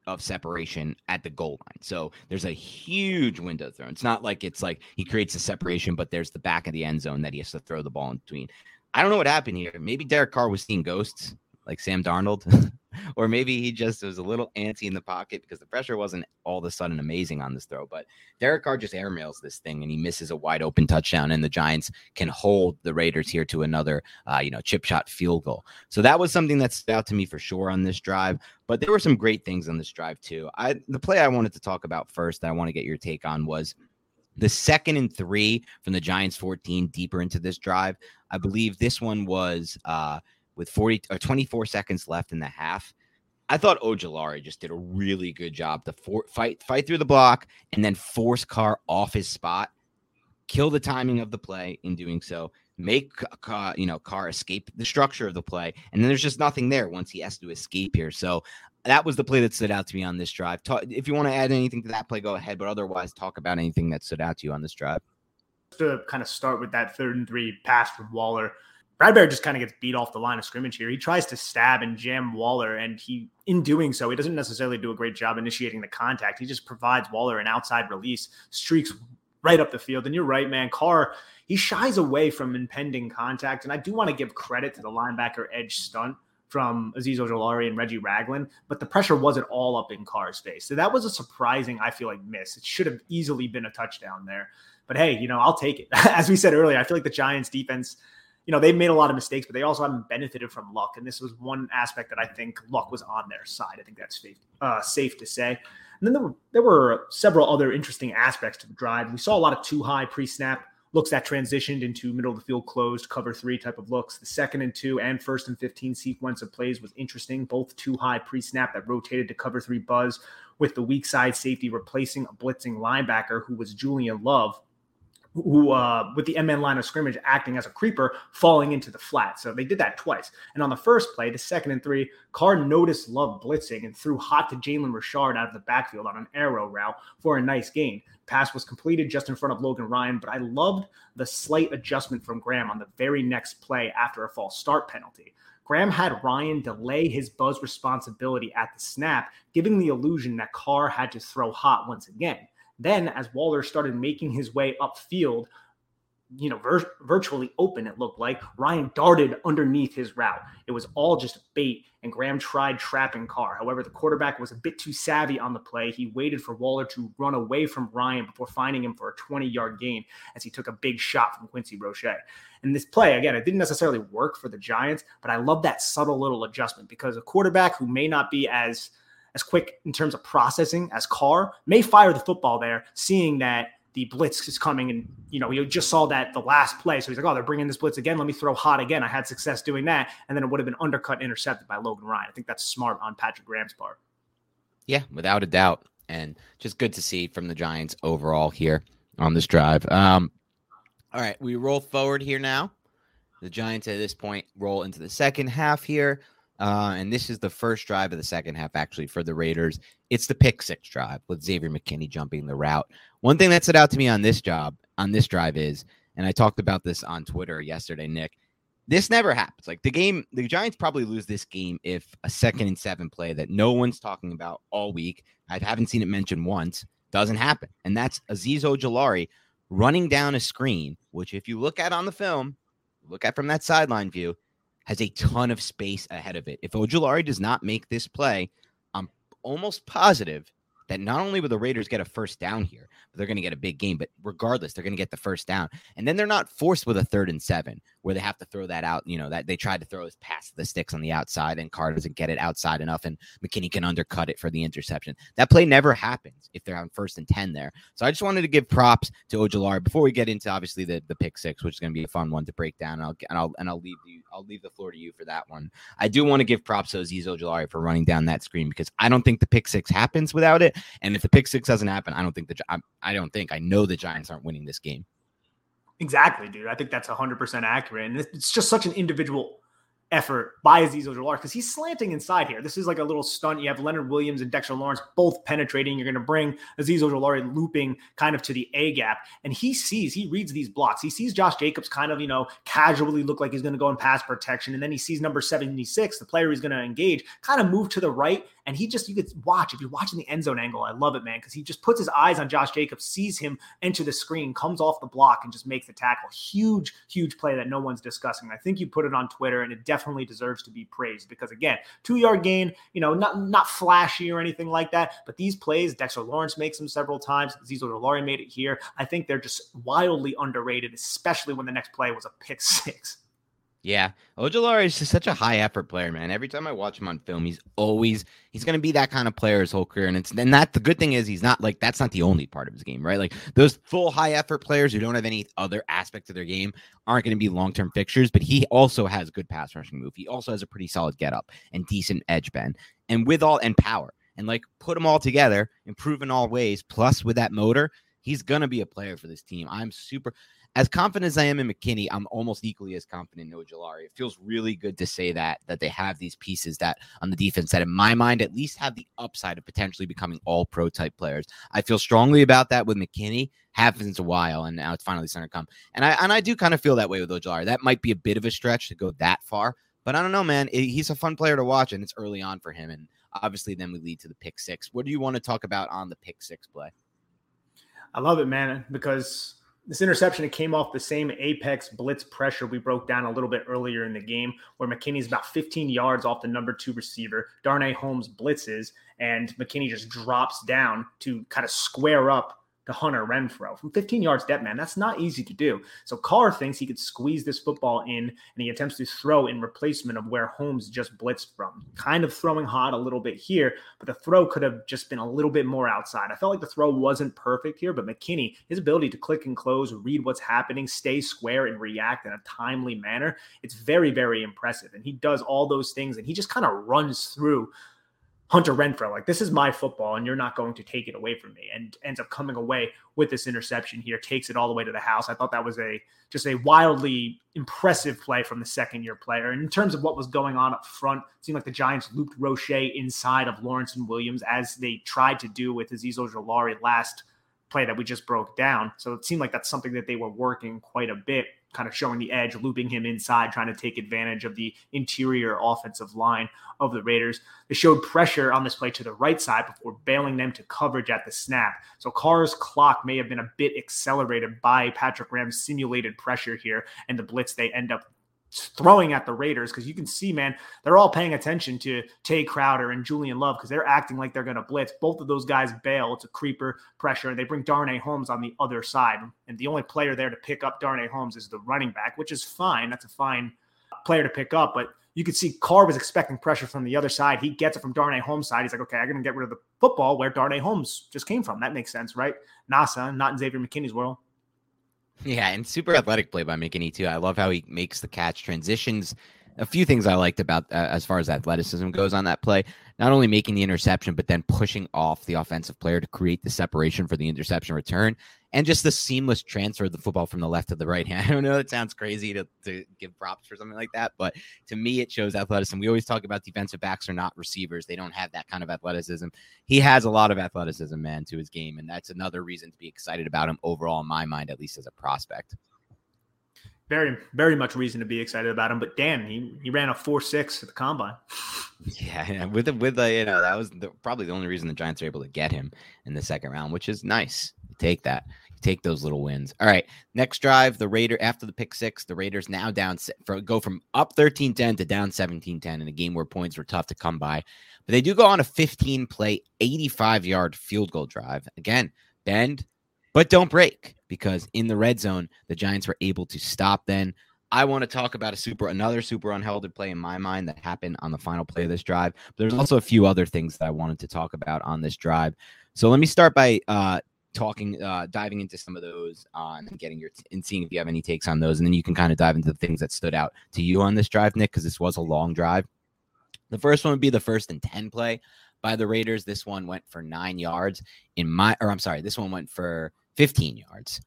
of separation at the goal line. So there's a huge window throw. It's not like it's like he creates a separation, but there's the back of the end zone that he has to throw the ball in between. I don't know what happened here. Maybe Derek Carr was seeing ghosts like Sam Darnold, or maybe he just was a little antsy in the pocket because the pressure wasn't all of a sudden amazing on this throw. But Derek Carr just airmails this thing and he misses a wide open touchdown, and the Giants can hold the Raiders here to another, uh, you know, chip shot field goal. So that was something that stood out to me for sure on this drive. But there were some great things on this drive too. I the play I wanted to talk about first that I want to get your take on was the second and three from the Giants 14 deeper into this drive. I believe this one was uh, with 40 or 24 seconds left in the half. I thought Ojulari just did a really good job to for, fight fight through the block and then force Carr off his spot, kill the timing of the play in doing so, make uh, you know Carr escape the structure of the play, and then there's just nothing there once he has to escape here. So that was the play that stood out to me on this drive. Talk, if you want to add anything to that play, go ahead. But otherwise, talk about anything that stood out to you on this drive. To kind of start with that third and three pass from Waller, Bradberry just kind of gets beat off the line of scrimmage here. He tries to stab and jam Waller, and he, in doing so, he doesn't necessarily do a great job initiating the contact. He just provides Waller an outside release, streaks right up the field. And you're right, man. Carr, he shies away from impending contact. And I do want to give credit to the linebacker edge stunt from Azeez Ojulari and Reggie Ragland, but the pressure wasn't all up in Carr's face. So that was a surprising, I feel like, miss. It should have easily been a touchdown there. But hey, you know, I'll take it. As we said earlier, I feel like the Giants defense, you know, they've made a lot of mistakes, but they also haven't benefited from luck. And this was one aspect that I think luck was on their side. I think that's safe, uh, safe to say. And then there were, there were several other interesting aspects to the drive. We saw a lot of two high pre snap looks that transitioned into middle of the field closed cover three type of looks. The second and two and first and 15 sequence of plays was interesting, both two high pre snap that rotated to cover three buzz with the weak side safety replacing a blitzing linebacker who was Julian Love who uh, with the MN line of scrimmage acting as a creeper, falling into the flat. So they did that twice. And on the first play, the second and three, Carr noticed Love blitzing and threw hot to Jalen Richard out of the backfield on an arrow route for a nice gain. Pass was completed just in front of Logan Ryan, but I loved the slight adjustment from Graham on the very next play after a false start penalty. Graham had Ryan delay his buzz responsibility at the snap, giving the illusion that Carr had to throw hot once again. Then, as Waller started making his way upfield, you know, vir- virtually open, it looked like Ryan darted underneath his route. It was all just bait, and Graham tried trapping Carr. However, the quarterback was a bit too savvy on the play. He waited for Waller to run away from Ryan before finding him for a 20 yard gain as he took a big shot from Quincy Roche. And this play, again, it didn't necessarily work for the Giants, but I love that subtle little adjustment because a quarterback who may not be as as quick in terms of processing as Carr may fire the football there, seeing that the blitz is coming and you know you just saw that the last play. So he's like oh they're bringing this blitz again. Let me throw hot again. I had success doing that. And then it would have been undercut intercepted by logan ryan. I think that's smart on patrick graham's part. Yeah without a doubt. And just good to see from the giants overall here on this drive. Um all right we roll forward here now. The giants at this point roll into the second half here Uh, and this is the first drive of the second half, actually, for the Raiders. It's the pick six drive with Xavier McKinney jumping the route. One thing that stood out to me on this job, on this drive is, and I talked about this on Twitter yesterday, Nick. This never happens. Like the game, the Giants probably lose this game if a second and seven play that no one's talking about all week. I haven't seen it mentioned once. Doesn't happen. And that's Azeez Ojulari running down a screen, which if you look at on the film, look at from that sideline view, has a ton of space ahead of it. If Ojulari does not make this play, I'm almost positive that not only will the Raiders get a first down here, but they're going to get a big game. But regardless, they're going to get the first down. And then they're not forced with a third and seven where they have to throw that out. You know, that they tried to throw his past the sticks on the outside and Carr doesn't get it outside enough and McKinney can undercut it for the interception. That play never happens if they're on first and 10 there. So I just wanted to give props to Ojulari before we get into obviously the, the pick six, which is going to be a fun one to break down. And I'll, and I'll, and I'll leave you, I'll leave the floor to you for that one. I do want to give props to Azeez Ojulari for running down that screen because I don't think the pick six happens without it. And if the pick six doesn't happen, I don't think the, I, I don't think, I know the Giants aren't winning this game. Exactly, dude. I think that's 100% accurate. And it's just such an individual effort by Azeez Ojulari because he's slanting inside here. This is like a little stunt. You have Leonard Williams and Dexter Lawrence both penetrating. You're going to bring Azeez Ojulari looping kind of to the A gap. And he sees, he reads these blocks. He sees Josh Jacobs kind of, you know, casually look like he's going to go in pass protection. And then he sees number 76, the player he's going to engage, kind of move to the right. And he just, you could watch, if you're watching the end zone angle, I love it, man, because he just puts his eyes on Josh Jacobs, sees him enter the screen, comes off the block, and just makes the tackle. Huge, huge play that no one's discussing. I think you put it on Twitter, and it definitely deserves to be praised because, again, two yard gain, you know, not, not flashy or anything like that, but these plays, Dexter Lawrence makes them several times. Zizo Ojulari made it here. I think they're just wildly underrated, especially when the next play was a pick six. Yeah, Ojulari is just such a high effort player, man. Every time I watch him on film, he's always he's going to be that kind of player his whole career. And it's and that the good thing is he's not like that's not the only part of his game, right? Like those full high effort players who don't have any other aspect of their game aren't going to be long term fixtures. But he also has good pass rushing move. He also has a pretty solid get up and decent edge bend, and with all and power. And like put them all together, improve in all ways. Plus with that motor, he's gonna be a player for this team. I'm super as confident as I am in McKinney, I'm almost equally as confident in Ojulari. It feels really good to say that that they have these pieces that on the defense that, in my mind, at least have the upside of potentially becoming all pro type players. I feel strongly about that with McKinney. Have since a while, and now it's finally starting to come. And I and I do kind of feel that way with Ojulari. That might be a bit of a stretch to go that far, but I don't know, man. he's a fun player to watch, and it's early on for him. And obviously, then we lead to the pick six. What do you want to talk about on the pick six play? I love it, man, because this interception, it came off the same apex blitz pressure we broke down a little bit earlier in the game, where McKinney's about 15 yards off the number two receiver. Darnay Holmes blitzes, and McKinney just drops down to kind of square up to Hunter Renfrow from 15 yards dead, man. That's not easy to do. So Carr thinks he could squeeze this football in, and he attempts to throw in replacement of where Holmes just blitzed from. Kind of throwing hot a little bit here, but the throw could have just been a little bit more outside. I felt like the throw wasn't perfect here, but McKinney, his ability to click and close, read what's happening, stay square, and react in a timely manner, it's very, very impressive. And he does all those things, and he just kind of runs through Hunter Renfrow, like this is my football and you're not going to take it away from me. And ends up coming away with this interception here, takes it all the way to the house. I thought that was a just a wildly impressive play from the second year player. And in terms of what was going on up front, seemed like the Giants looped Roche inside of Lawrence and Williams as they tried to do with Azeez Ojulari last play that we just broke down. So it seemed like that's something that they were working quite a bit kind of showing the edge, looping him inside, trying to take advantage of the interior offensive line of the Raiders. They showed pressure on this play to the right side before bailing them to coverage at the snap. So Carr's clock may have been a bit accelerated by Patrick Graham's simulated pressure here and the blitz they end up throwing at the Raiders because you can see, man, they're all paying attention to Tae Crowder and Julian Love because they're acting like they're going to blitz. Both of those guys bail. It's a creeper pressure, and they bring Darnay Holmes on the other side. And the only player there to pick up Darnay Holmes is the running back, which is fine. That's a fine player to pick up, but you could see Carr was expecting pressure from the other side. He gets it from Darnay Holmes' side. He's like, okay, I'm going to get rid of the football where Darnay Holmes just came from. That makes sense, right? NASA, not in Xavier McKinney's world. Yeah, and super athletic play by McKinney too. I love how he makes the catch transitions. A few things I liked about uh, as far as athleticism goes on that play. Not only making the interception, but then pushing off the offensive player to create the separation for the interception return. And just the seamless transfer of the football from the left to the right hand. I don't know, it sounds crazy to, to give props for something like that, but to me, it shows athleticism. We always talk about defensive backs are not receivers, they don't have that kind of athleticism. He has a lot of athleticism, man, to his game, and that's another reason to be excited about him overall, in my mind, at least as a prospect very, very much reason to be excited about him. But Dan, he, he ran a four six at the combine. Yeah, with the, with the you know that was the, probably the only reason the Giants were able to get him in the second round, which is nice. Take that, take those little wins. All right, next drive, the Raider after the pick six, the Raiders now down go from up 13-10 to down 17-10 in a game where points were tough to come by. But they do go on a 15 play, 85 yard field goal drive. Again, bend, but don't break because in the red zone, the Giants were able to stop then. I want to talk about a super another super unheralded play in my mind that happened on the final play of this drive. But there's also a few other things that I wanted to talk about on this drive. So let me start by uh, talking, uh, diving into some of those uh, and getting your t- and seeing if you have any takes on those, and then you can kind of dive into the things that stood out to you on this drive, Nick, because this was a long drive. The first one would be the first and ten play by the Raiders. This one went for nine yards. In my, or I'm sorry, this one went for 15 yards.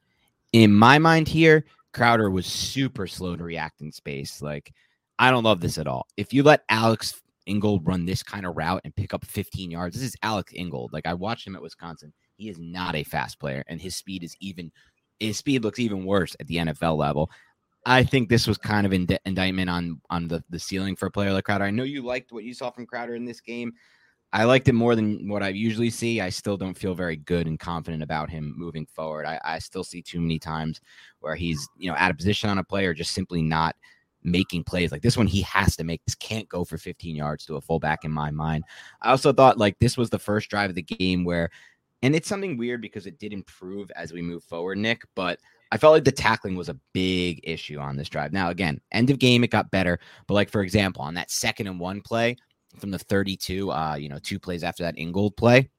In my mind here, Crowder was super slow to react in space. Like, I don't love this at all. If you let Alex Ingold run this kind of route and pick up 15 yards, this is Alex Ingold. Like, I watched him at Wisconsin. He is not a fast player, and his speed is even his speed looks even worse at the NFL level. I think this was kind of ind- indictment on on the the ceiling for a player like Crowder. I know you liked what you saw from Crowder in this game. I liked it more than what I usually see. I still don't feel very good and confident about him moving forward. I, I still see too many times where he's, you know, out of position on a play or just simply not making plays. Like this one, he has to make this can't go for 15 yards to a fullback in my mind. I also thought like this was the first drive of the game where, and it's something weird because it did improve as we move forward, Nick, but I felt like the tackling was a big issue on this drive. Now, again, end of game, it got better. But like, for example, on that second and one play, from the 32, uh, you know, two plays after that Ingold play.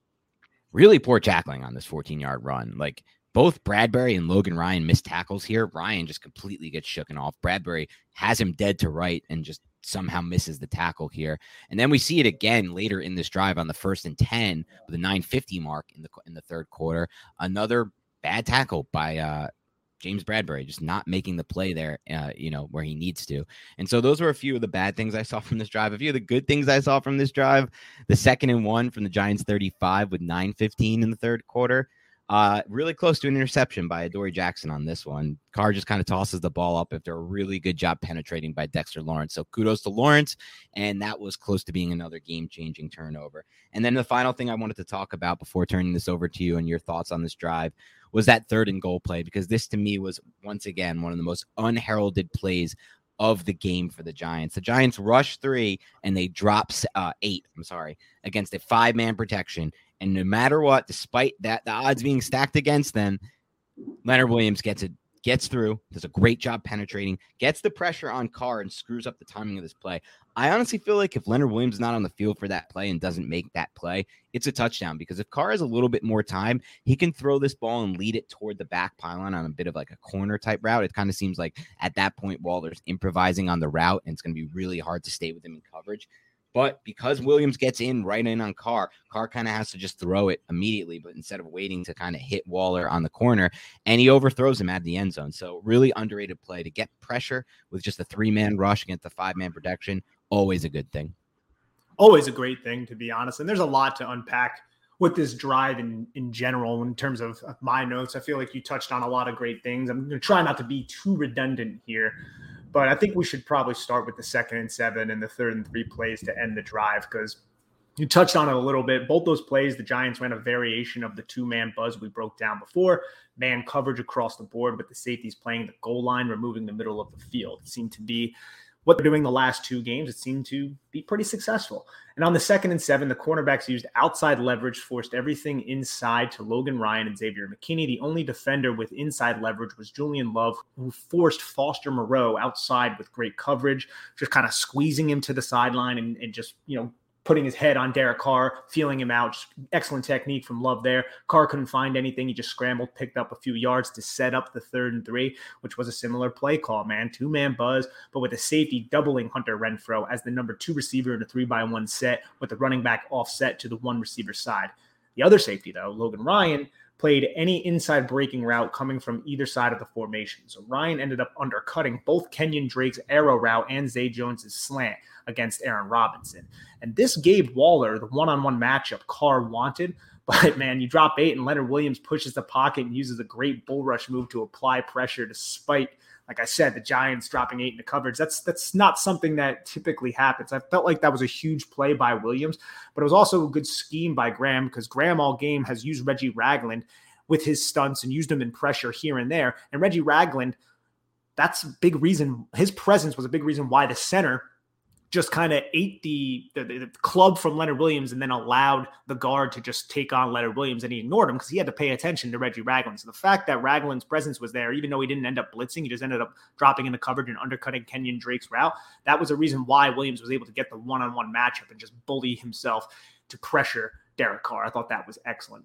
Really poor tackling on this 14 yard run. Like both Bradberry and Logan Ryan missed tackles here. Ryan just completely gets shooken off. Bradberry has him dead to right and just somehow misses the tackle here. And then we see it again later in this drive on the first and 10 with a 950 mark in the in the third quarter. Another bad tackle by uh James Bradberry just not making the play there, uh, you know, where he needs to. And so those were a few of the bad things I saw from this drive. A few of the good things I saw from this drive. The second and one from the Giants 35 with 9:15 in the third quarter. Uh, really close to an interception by Adoree Jackson on this one. Carr just kind of tosses the ball up after a really good job penetrating by Dexter Lawrence. So kudos to Lawrence. And that was close to being another game changing turnover. And then the final thing I wanted to talk about before turning this over to you and your thoughts on this drive was that third and goal play, because this to me was once again one of the most unheralded plays of the game for the Giants. The Giants rush three and they drop uh, eight. I'm sorry, against a five man protection. And no matter what, despite that, the odds being stacked against them, Leonard Williams gets it, gets through, does a great job penetrating, gets the pressure on Carr, and screws up the timing of this play. I honestly feel like if Leonard Williams is not on the field for that play and doesn't make that play, it's a touchdown because if Carr has a little bit more time, he can throw this ball and lead it toward the back pylon on a bit of like a corner type route. It kind of seems like at that point, Waller's improvising on the route, and it's going to be really hard to stay with him in coverage. But because Williams gets in right in on Carr, Carr kind of has to just throw it immediately. But instead of waiting to kind of hit Waller on the corner, and he overthrows him at the end zone. So really underrated play to get pressure with just a three man rush against the five man protection. Always a good thing. Always a great thing, to be honest. And there's a lot to unpack with this drive in in general in terms of my notes. I feel like you touched on a lot of great things. I'm going to try not to be too redundant here. But I think we should probably start with the second and seven and the third and three plays to end the drive because you touched on it a little bit. Both those plays, the Giants ran a variation of the two man buzz we broke down before. Man coverage across the board with the safeties playing the goal line, removing the middle of the field. It seemed to be what they're doing the last two games, it seemed to be pretty successful. And on the second and seven, the cornerbacks used outside leverage, forced everything inside to Logan Ryan and Xavier McKinney. The only defender with inside leverage was Julian Love, who forced Foster Moreau outside with great coverage, just kind of squeezing him to the sideline and, and just, you know, putting his head on Derek Carr, feeling him out. Excellent technique from Love there. Carr couldn't find anything. He just scrambled, picked up a few yards to set up the third and three, which was a similar play call, man. Two man buzz, but with a safety doubling Hunter Renfrow as the number two receiver in a three by one set with the running back offset to the one receiver side. The other safety, though, Logan Ryan, played any inside breaking route coming from either side of the formation. So Ryan ended up undercutting both Kenyon Drake's arrow route and Zay Jones's slant against Aaron Robinson. And this gave Waller the one on one matchup Carr wanted. But man, you drop eight and Leonard Williams pushes the pocket and uses a great bull rush move to apply pressure despite like I said, the Giants dropping eight in the coverage. That's that's not something that typically happens. I felt like that was a huge play by Williams, but it was also a good scheme by Graham because Graham all game has used Reggie Ragland with his stunts and used him in pressure here and there. And Reggie Ragland, that's a big reason his presence was a big reason why the center just kind of ate the, the, the, club from Leonard Williams and then allowed the guard to just take on Leonard Williams and he ignored him because he had to pay attention to Reggie Ragland. So the fact that Ragland's presence was there, even though he didn't end up blitzing, he just ended up dropping in the coverage and undercutting Kenyon Drake's route. That was a reason why Williams was able to get the one-on-one matchup and just bully himself to pressure Derek Carr. I thought that was excellent.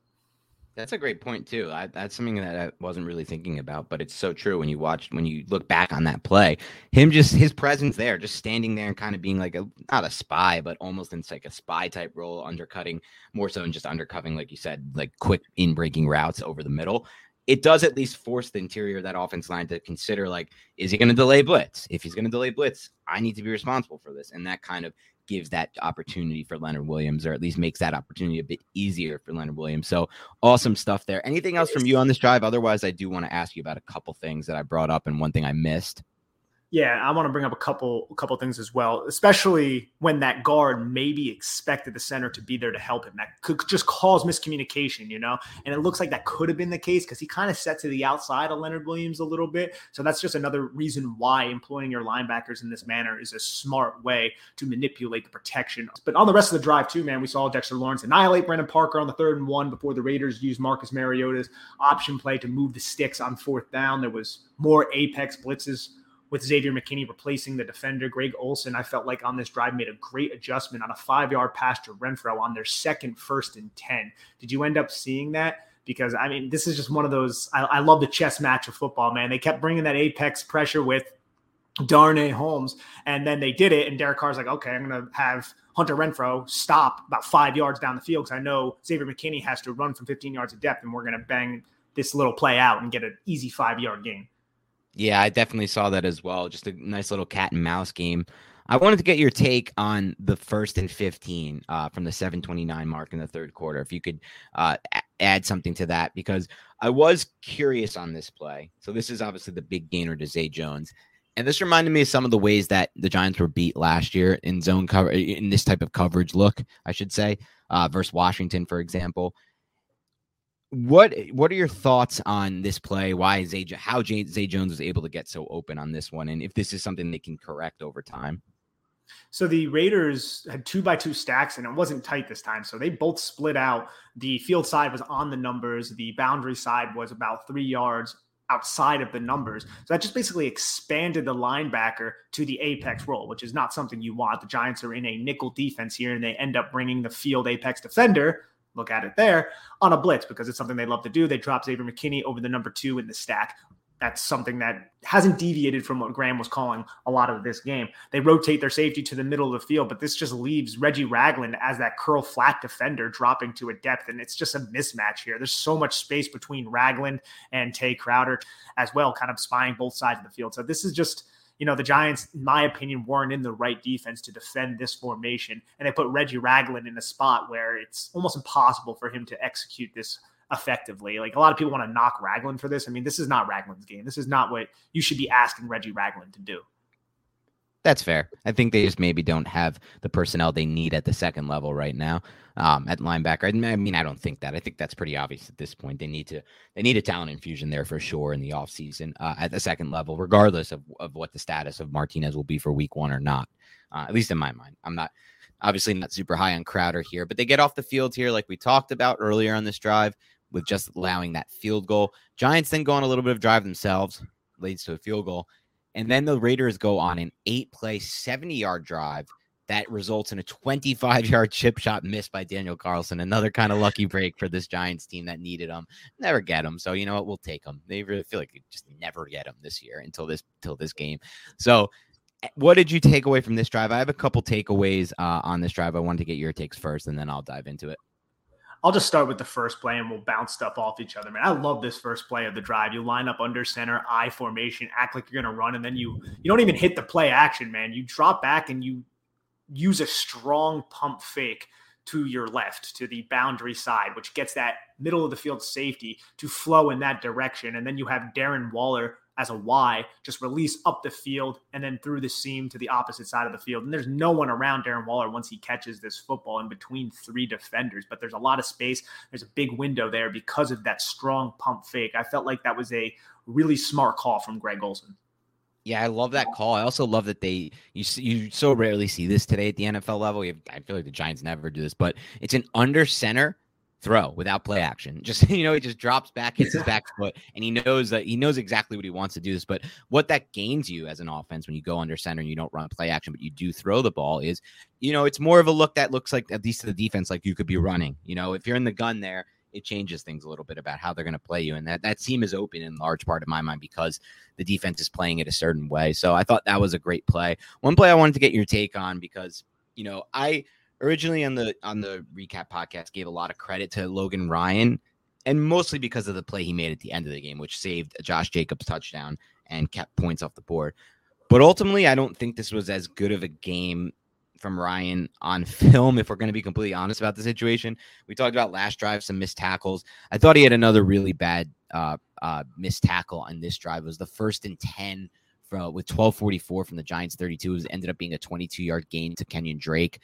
That's a great point too. I, that's something that I wasn't really thinking about, but it's so true when you watch when you look back on that play. Him just his presence there, just standing there and kind of being like a not a spy, but almost in like a spy type role, undercutting more so than just undercutting, like you said, like quick in breaking routes over the middle. It does at least force the interior of that offense line to consider like, is he going to delay blitz? If he's going to delay blitz, I need to be responsible for this, and that kind of gives that opportunity for Leonard Williams, or at least makes that opportunity a bit easier for Leonard Williams. So awesome stuff there. Anything else from you on this drive? Otherwise, I do want to ask you about a couple things that I brought up and one thing I missed. Yeah, I want to bring up a couple a couple things as well, especially when that guard maybe expected the center to be there to help him. That could just cause miscommunication, you know. And it looks like that could have been the case because he kind of set to the outside of Leonard Williams a little bit. So that's just another reason why employing your linebackers in this manner is a smart way to manipulate the protection. But on the rest of the drive too, man, we saw Dexter Lawrence annihilate Brandon Parker on the third and one before the Raiders used Marcus Mariota's option play to move the sticks on fourth down. There was more apex blitzes with Xavier McKinney replacing the defender. Greg Olson, I felt like on this drive made a great adjustment on a five yard pass to Renfrow on their second first and 10. Did you end up seeing that? Because I mean, this is just one of those. I, I love the chess match of football, man. They kept bringing that apex pressure with Darnay Holmes, and then they did it. And Derek Carr's like, okay, I'm going to have Hunter Renfrow stop about five yards down the field because I know Xavier McKinney has to run from 15 yards of depth, and we're going to bang this little play out and get an easy five yard gain. Yeah, I definitely saw that as well. Just a nice little cat and mouse game. I wanted to get your take on the first and 15 uh, from the 729 mark in the third quarter. If you could uh, add something to that, because I was curious on this play. So, this is obviously the big gainer to Zay Jones. And this reminded me of some of the ways that the Giants were beat last year in zone cover, in this type of coverage look, I should say, uh, versus Washington, for example. What what are your thoughts on this play? Why Zay how Jay, Zay Jones was able to get so open on this one, and if this is something they can correct over time? So the Raiders had two by two stacks, and it wasn't tight this time. So they both split out. The field side was on the numbers. The boundary side was about three yards outside of the numbers. So that just basically expanded the linebacker to the apex role, which is not something you want. The Giants are in a nickel defense here, and they end up bringing the field apex defender look at it there on a blitz because it's something they love to do. They drop Xavier McKinney over the number two in the stack. That's something that hasn't deviated from what Graham was calling a lot of this game. They rotate their safety to the middle of the field, but this just leaves Reggie Ragland as that curl flat defender dropping to a depth. And it's just a mismatch here. There's so much space between Ragland and Tae Crowder as well, kind of spying both sides of the field. So this is just you know, the Giants, in my opinion, weren't in the right defense to defend this formation. And they put Reggie Ragland in a spot where it's almost impossible for him to execute this effectively. Like a lot of people want to knock Ragland for this. I mean, this is not Ragland's game. This is not what you should be asking Reggie Ragland to do. That's fair. I think they just maybe don't have the personnel they need at the second level right now um, at linebacker. I mean, I don't think that. I think that's pretty obvious at this point. They need to they need a talent infusion there for sure in the offseason uh, at the second level, regardless of, of what the status of Martinez will be for week one or not. Uh, at least in my mind, I'm not obviously not super high on Crowder here, but they get off the field here like we talked about earlier on this drive with just allowing that field goal. Giants then go on a little bit of drive themselves, leads to a field goal. And then the Raiders go on an eight play, 70 yard drive that results in a 25 yard chip shot missed by Daniel Carlson. Another kind of lucky break for this Giants team that needed them. Never get them. So, you know what? We'll take them. They really feel like they just never get them this year until this, until this game. So, eh, what did you take away from this drive? I have a couple takeaways uh, on this drive. I wanted to get your takes first and then I'll dive into it. I'll just start with the first play and we'll bounce stuff off each other, man. I love this first play of the drive. You line up under center, I formation, act like you're gonna run, and then you you don't even hit the play action, man. You drop back and you use a strong pump fake to your left, to the boundary side, which gets that middle of the field safety to flow in that direction. And then you have Darren Waller as a Y, just release up the field and then through the seam to the opposite side of the field. And there's no one around Darren Waller once he catches this football in between three defenders, but there's a lot of space. There's a big window there because of that strong pump fake. I felt like that was a really smart call from Greg Olson. Yeah, I love that call. I also love that they you you so rarely see this today at the NFL level. Have, I feel like the Giants never do this, but it's an under center throw without play action. Just you know, he just drops back, hits his back foot, and he knows that he knows exactly what he wants to do this. But what that gains you as an offense when you go under center and you don't run play action, but you do throw the ball is, you know, it's more of a look that looks like at least to the defense like you could be running. You know, if you're in the gun there, it changes things a little bit about how they're going to play you. And that that seam is open in large part of my mind because the defense is playing it a certain way. So I thought that was a great play. One play I wanted to get your take on because you know I originally on the on the recap podcast gave a lot of credit to Logan Ryan, and mostly because of the play he made at the end of the game, which saved Josh Jacobs touchdown and kept points off the board. But ultimately, I don't think this was as good of a game from Ryan on film, if we're going to be completely honest about the situation. We talked about last drive, some missed tackles. I thought he had another really bad uh, uh, missed tackle on this drive. It was the first and 10 from, with 1244 from the Giants 32. It ended up being a 22 yard gain to Kenyon Drake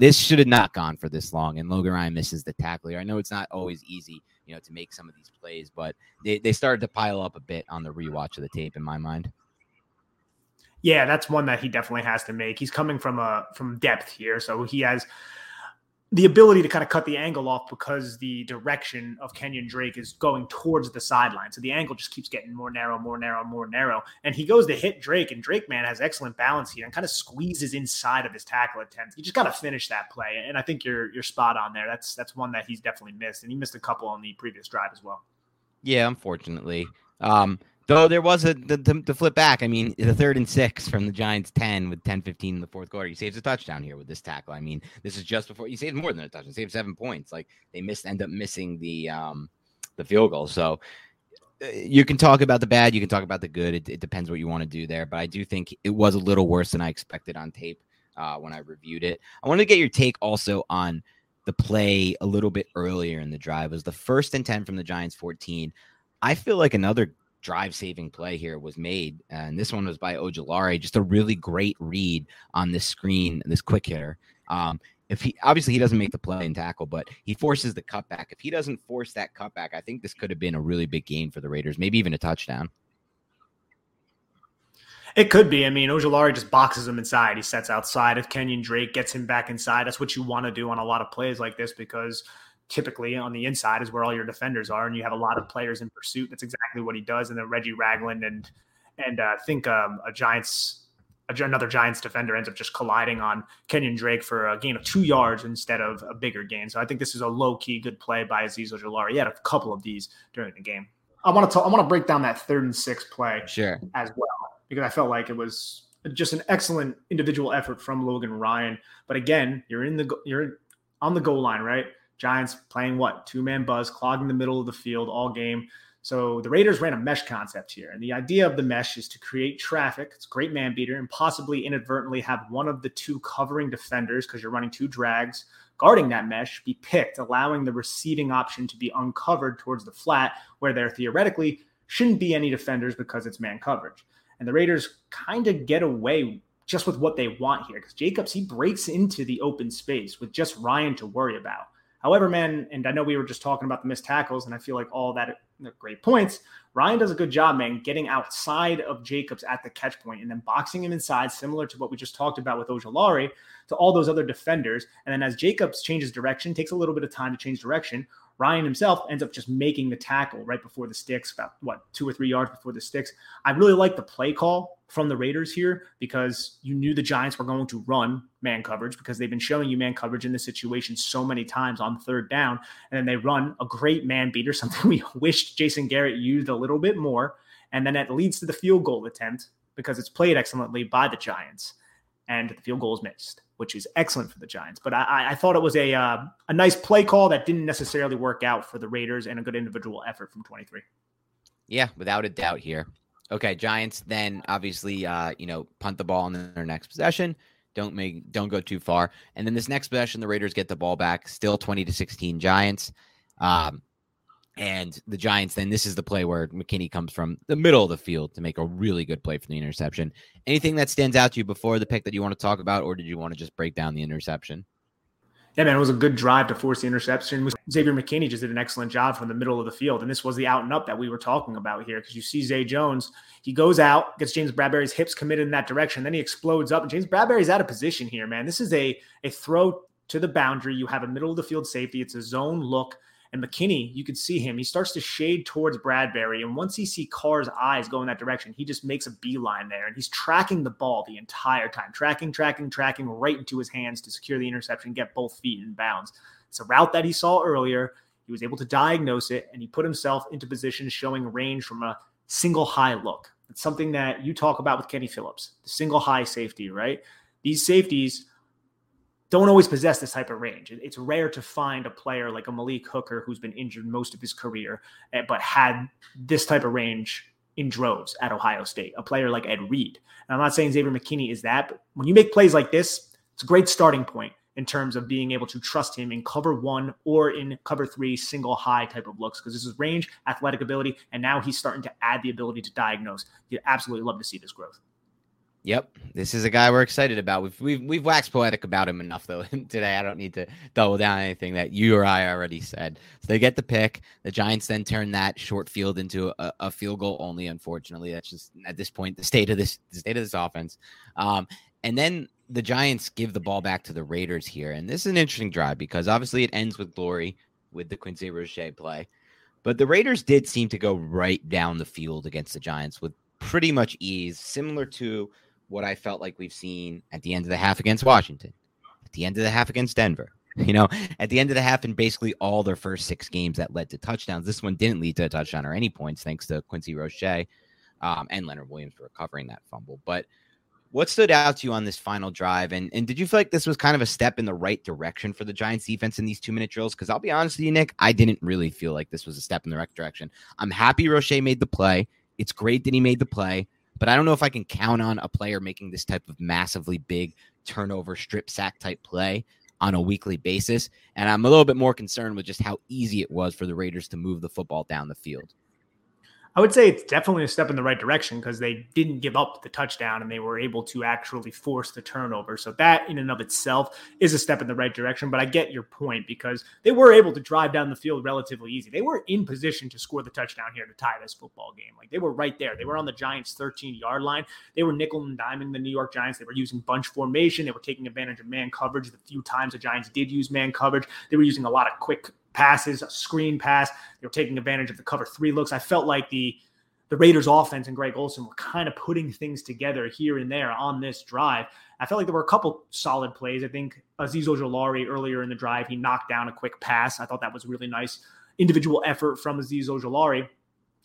this should have not gone for this long. And Logan Ryan misses the tackle here. I know it's not always easy, you know, to make some of these plays, but they, they started to pile up a bit on the rewatch of the tape in my mind. Yeah, that's one that he definitely has to make. He's coming from a from depth here, so he has the ability to kind of cut the angle off because the direction of Kenyon Drake is going towards the sideline. So the angle just keeps getting more narrow, more narrow, more narrow. And he goes to hit Drake, and Drake, man, has excellent balance here and kind of squeezes inside of his tackle attempt. You just got to finish that play. And I think you're you're spot on there. That's that's one that he's definitely missed. And he missed a couple on the previous drive as well. Yeah, unfortunately. Um, Though there was a the, the, the, flip back. I mean, the third and six from the Giants 10 with 10 15 in the fourth quarter. He saves a touchdown here with this tackle. I mean, this is just before he saved more than a touchdown, he saved seven points. Like they missed, end up missing the um the field goal. So uh, you can talk about the bad, you can talk about the good. It, it depends what you want to do there. But I do think it was a little worse than I expected on tape uh, when I reviewed it. I want to get your take also on the play a little bit earlier in the drive. It was the first and 10 from the Giants 14. I feel like another drive saving play here was made. And this one was by Ojulari. Just a really great read on this screen, this quick hitter. Um, if he obviously he doesn't make the play and tackle, but he forces the cutback. If he doesn't force that cutback, I think this could have been a really big gain for the Raiders, maybe even a touchdown. It could be. I mean, Ojulari just boxes him inside. He sets outside. If Kenyon Drake gets him back inside, that's what you want to do on a lot of plays like this because typically on the inside is where all your defenders are, and you have a lot of players in pursuit. That's exactly what he does. And then Reggie Ragland and and uh, I think um, a Giants another Giants defender ends up just colliding on Kenyon Drake for a gain of two yards instead of a bigger gain. So I think this is a low key good play by Azeez Ojulari. He had a couple of these during the game. I want to talk, I want to break down that third and six play sure as well because I felt like it was just an excellent individual effort from Logan Ryan. But again, you're in the you're on the goal line, right? Giants playing what? Two man buzz, clogging the middle of the field all game. So the Raiders ran a mesh concept here. And the idea of the mesh is to create traffic. It's a great man beater and possibly inadvertently have one of the two covering defenders, because you're running two drags, guarding that mesh, be picked, allowing the receiving option to be uncovered towards the flat, where there theoretically shouldn't be any defenders because it's man coverage. And the Raiders kind of get away just with what they want here because Jacobs, he breaks into the open space with just Ryan to worry about. However, man, and I know we were just talking about the missed tackles, and I feel like all that great points. Ryan does a good job, man, getting outside of Jacobs at the catch point and then boxing him inside, similar to what we just talked about with Ojulari, to all those other defenders. And then as Jacobs changes direction, takes a little bit of time to change direction. Ryan himself ends up just making the tackle right before the sticks, about what two or three yards before the sticks. I really like the play call from the Raiders here because you knew the Giants were going to run man coverage because they've been showing you man coverage in this situation so many times on third down. And then they run a great man beater, something we wished Jason Garrett used a little bit more. And then it leads to the field goal attempt because it's played excellently by the Giants. And the field goal is missed, which is excellent for the Giants. But I, I thought it was a uh, a nice play call that didn't necessarily work out for the Raiders and a good individual effort from 23. Yeah, without a doubt here. Okay, Giants then obviously uh, you know, punt the ball in their next possession. Don't make don't go too far. And then this next possession, the Raiders get the ball back, still 20 to 16 Giants. Um, and the Giants, then this is the play where McKinney comes from the middle of the field to make a really good play for the interception. Anything that stands out to you before the pick that you want to talk about, or did you want to just break down the interception? Yeah, man, it was a good drive to force the interception. Xavier McKinney just did an excellent job from the middle of the field. And this was the out and up that we were talking about here because you see Zay Jones, he goes out, gets James Bradberry's hips committed in that direction, then he explodes up. And James Bradberry's out of position here, man. This is a, a throw to the boundary. You have a middle of the field safety, it's a zone look. And McKinney, you could see him. He starts to shade towards Bradberry. And once he see Carr's eyes go in that direction, he just makes a beeline there. And he's tracking the ball the entire time, tracking, tracking, tracking right into his hands to secure the interception, get both feet in bounds. It's a route that he saw earlier. He was able to diagnose it and he put himself into position showing range from a single high look. It's something that you talk about with Kenny Phillips, the single high safety, right? These safeties don't always possess this type of range. It's rare to find a player like a Malik Hooker who's been injured most of his career, eh, but had this type of range in droves at Ohio State. A player like Ed Reed. And I'm not saying Xavier McKinney is that, but when you make plays like this, it's a great starting point in terms of being able to trust him in cover one or in cover three single high type of looks because this is range, athletic ability, and now he's starting to add the ability to diagnose. You absolutely love to see this growth. Yep, this is a guy we're excited about. We've we've we've waxed poetic about him enough though today. I don't need to double down anything that you or I already said. So they get the pick. The Giants then turn that short field into a, a field goal only. Unfortunately, that's just at this point the state of this the state of this offense. Um, and then the Giants give the ball back to the Raiders here, and this is an interesting drive because obviously it ends with glory with the Quincy Roche play, but the Raiders did seem to go right down the field against the Giants with pretty much ease, similar to what I felt like we've seen at the end of the half against Washington, at the end of the half against Denver. You know, at the end of the half, in basically all their first six games that led to touchdowns. This one didn't lead to a touchdown or any points, thanks to Quincy Roche um, and Leonard Williams for recovering that fumble. But what stood out to you on this final drive? And, and did you feel like this was kind of a step in the right direction for the Giants defense in these two minute drills? Because I'll be honest with you, Nick, I didn't really feel like this was a step in the right direction. I'm happy Roche made the play. It's great that he made the play but I don't know if I can count on a player making this type of massively big turnover strip sack type play on a weekly basis. And I'm a little bit more concerned with just how easy it was for the Raiders to move the football down the field. I would say it's definitely a step in the right direction because they didn't give up the touchdown and they were able to actually force the turnover. So that in and of itself is a step in the right direction. But I get your point because they were able to drive down the field relatively easy. They were in position to score the touchdown here to tie this football game. Like they were right there. They were on the Giants' 13 yard line. They were nickel and diming the New York Giants. They were using bunch formation. They were taking advantage of man coverage. The few times the Giants did use man coverage, they were using a lot of quick passes, a screen pass. They were taking advantage of the cover three looks. I felt like the the Raiders offense and Greg Olson were kind of putting things together here and there on this drive. I felt like there were a couple solid plays. I think Azeez Ojulari earlier in the drive, he knocked down a quick pass. I thought that was really nice individual effort from Azeez Ojulari.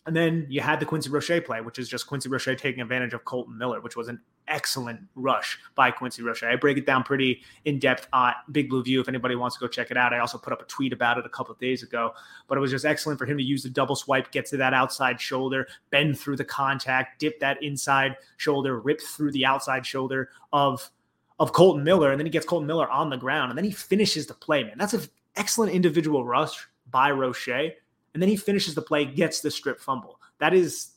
And then you had the Quincy Roche play, which is just Quincy Roche taking advantage of Kolton Miller, which was an excellent rush by Quincy Roche. I break it down pretty in depth on Big Blue View if anybody wants to go check it out. I also put up a tweet about it a couple of days ago, but it was just excellent for him to use the double swipe, get to that outside shoulder, bend through the contact, dip that inside shoulder, rip through the outside shoulder of of Kolton Miller, and then he gets Kolton Miller on the ground, and then he finishes the play. Man, that's an excellent individual rush by Roche and then he finishes the play, gets the strip fumble. That is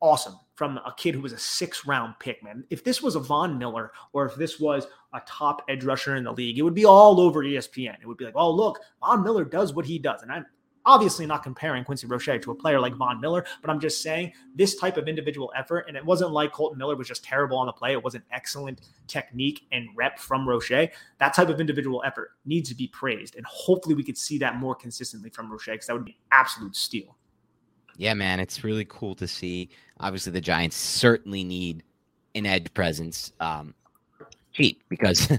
awesome from a kid who was a six round pick, man. If this was a Von Miller or if this was a top edge rusher in the league, it would be all over ESPN. It would be like, oh, look, Von Miller does what he does. And I'm obviously not comparing Quincy Roche to a player like Von Miller, but I'm just saying this type of individual effort, and it wasn't like Kolton Miller was just terrible on the play. It was an excellent technique and rep from Roche. That type of individual effort needs to be praised. And hopefully we could see that more consistently from Roche because that would be absolute steal. Yeah, man, it's really cool to see. Obviously, the Giants certainly need an edge presence. Um, cheap because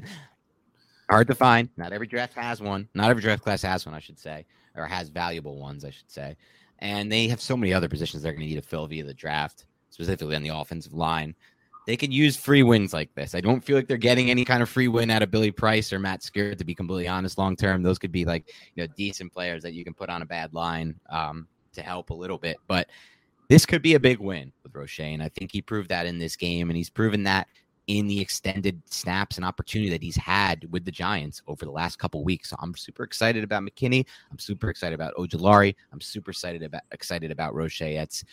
hard to find. Not every draft has one. Not every draft class has one, I should say or has valuable ones, I should say. And they have so many other positions they're going to need to fill via the draft, specifically on the offensive line. they can use free wins like this. I don't feel like they're getting any kind of free win out of Billy Price or Matt Skura, to be completely honest, long term. Those could be like, you know, decent players that you can put on a bad line um, to help a little bit. But this could be a big win with Roche. And I think he proved that in this game. And he's proven that in the extended snaps and opportunity that he's had with the Giants over the last couple weeks. So I'm super excited about McKinney. I'm super excited about Ojulari. I'm super excited about excited about Roche. It's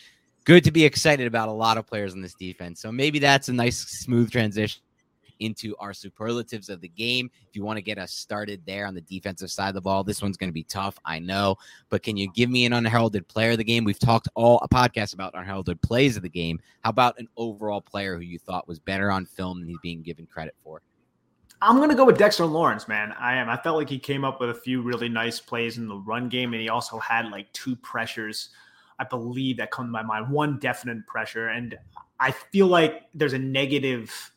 good to be excited about a lot of players in this defense. So maybe that's a nice smooth transition into our superlatives of the game. If you want to get us started there on the defensive side of the ball, this one's going to be tough, I know. But can you give me an unheralded player of the game? We've talked all a podcast about unheralded plays of the game. How about an overall player who you thought was better on film than he's being given credit for? I'm going to go with Dexter Lawrence, man. I am. I felt like he came up with a few really nice plays in the run game, and he also had like two pressures I believe that come to my mind. One definite pressure, and I feel like there's a negative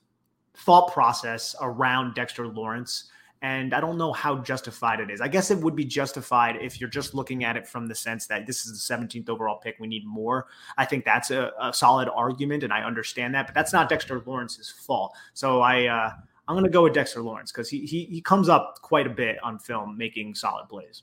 thought process around Dexter Lawrence. And I don't know how justified it is. I guess it would be justified if you're just looking at it from the sense that this is the 17th overall pick. We need more. I think that's a, a solid argument, and I understand that. But that's not Dexter Lawrence's fault. So I, uh, I'm going to go with Dexter Lawrence because he, he he comes up quite a bit on film, making solid plays.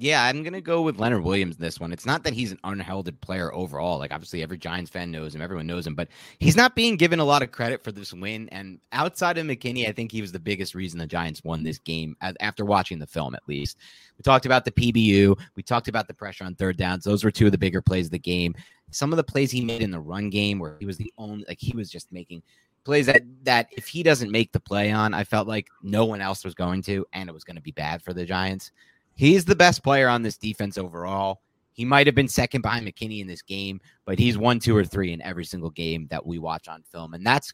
Yeah, I'm gonna go with Leonard Williams in this one. It's not that he's an unheralded player overall. Like obviously every Giants fan knows him, everyone knows him, but he's not being given a lot of credit for this win. And outside of McKinney, I think he was the biggest reason the Giants won this game after watching the film, at least. We talked about the PBU, we talked about the pressure on third downs. Those were two of the bigger plays of the game. Some of the plays he made in the run game where he was the only like he was just making plays that that if he doesn't make the play on, I felt like no one else was going to, and it was going to be bad for the Giants. He's the best player on this defense overall. He might have been second behind McKinney in this game, but he's one, two, or three in every single game that we watch on film. And that's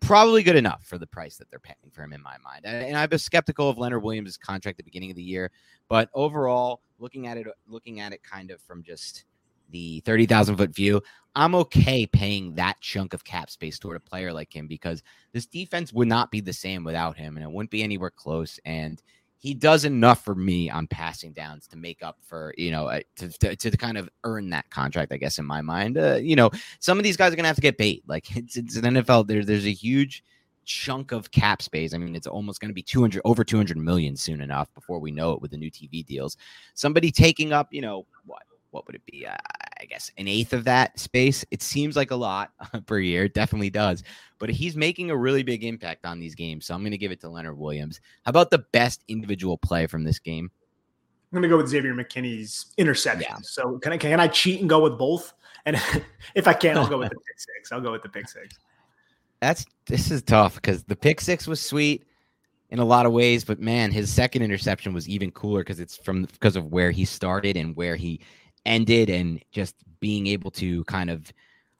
probably good enough for the price that they're paying for him in my mind. And I was skeptical of Leonard Williams' contract at the beginning of the year, but overall, looking at it, looking at it kind of from just the 30,000 foot view, I'm okay paying that chunk of cap space toward a player like him because this defense would not be the same without him and it wouldn't be anywhere close. And he does enough for me on passing downs to make up for you know uh, to, to, to, kind of earn that contract i guess in my mind. Uh, you know some of these guys are gonna have to get paid. Like it's, it's an nfl there, there's a huge chunk of cap space. I mean it's almost to be 200 over 200 million soon enough before we know it with the new tv deals. Somebody taking up you know what what would it be? Uh, I guess an eighth of that space. It seems like a lot per year. It definitely does. But he's making a really big impact on these games. So I'm going to give it to Leonard Williams. How about the best individual play from this game? I'm going to go with Xavier McKinney's interception. Yeah. So can I can I cheat and go with both? And if I can, I'll go with the pick six. I'll go with the pick six. That's this is tough because the pick six was sweet in a lot of ways, but man, his second interception was even cooler because it's from because of where he started and where he ended and just being able to kind of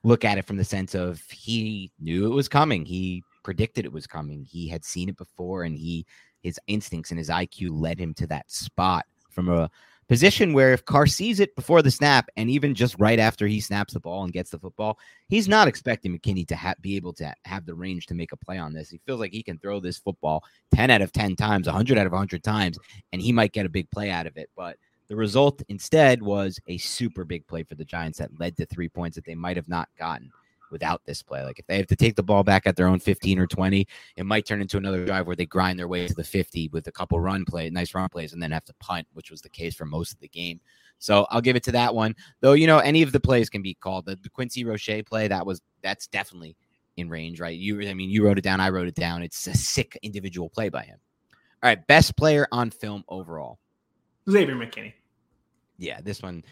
look at it from the sense of he knew it was coming. He predicted it was coming. He had seen it before and he his instincts and his IQ led him to that spot from a position where if Carr sees it before the snap and even just right after he snaps the ball and gets the football, he's not expecting McKinney to ha- be able to have the range to make a play on this. He feels like he can throw this football 10 out of 10 times, 100 out of 100 times, and he might get a big play out of it. But the result instead was a super big play for the Giants that led to three points that they might have not gotten without this play. Like if they have to take the ball back at their own 15 or 20, it might turn into another drive where they grind their way to the 50 with a couple run play, nice run plays, and then have to punt, which was the case for most of the game. So I'll give it to that one. Though, you know, any of the plays can be called. The, the Quincy Roche play, that was that's definitely in range, right? You I mean, you wrote it down, I wrote it down. It's a sick individual play by him. All right, best player on film overall. Xavier McKinney. Yeah, this one.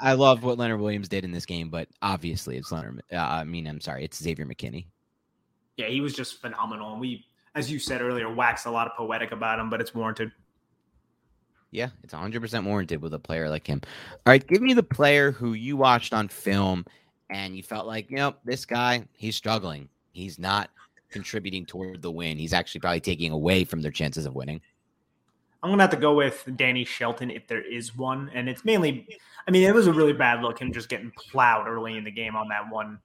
I love what Leonard Williams did in this game, but obviously it's Leonard. Uh, I mean, I'm sorry, it's Xavier McKinney. Yeah, he was just phenomenal. And we, as you said earlier, waxed a lot of poetic about him, but it's warranted. Yeah, it's 100% warranted with a player like him. All right, give me the player who you watched on film and you felt like, you know, this guy, he's struggling. He's not contributing toward the win. He's actually probably taking away from their chances of winning. I'm gonna have to go with Danny Shelton if there is one, and it's mainly. I mean, it was a really bad look him just getting plowed early in the game on that one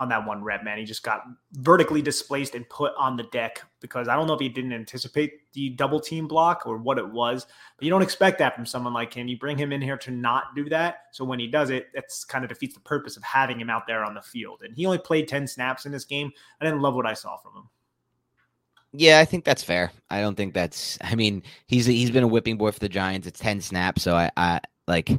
on that one rep, man. He just got vertically displaced and put on the deck because I don't know if he didn't anticipate the double team block or what it was, but you don't expect that from someone like him. You bring him in here to not do that. So when he does it, it's kind of defeats the purpose of having him out there on the field. And he only played 10 snaps in this game. I didn't love what I saw from him. Yeah, I think that's fair. I don't think that's. I mean, he's he's been a whipping boy for the Giants. It's ten snaps, so I, I like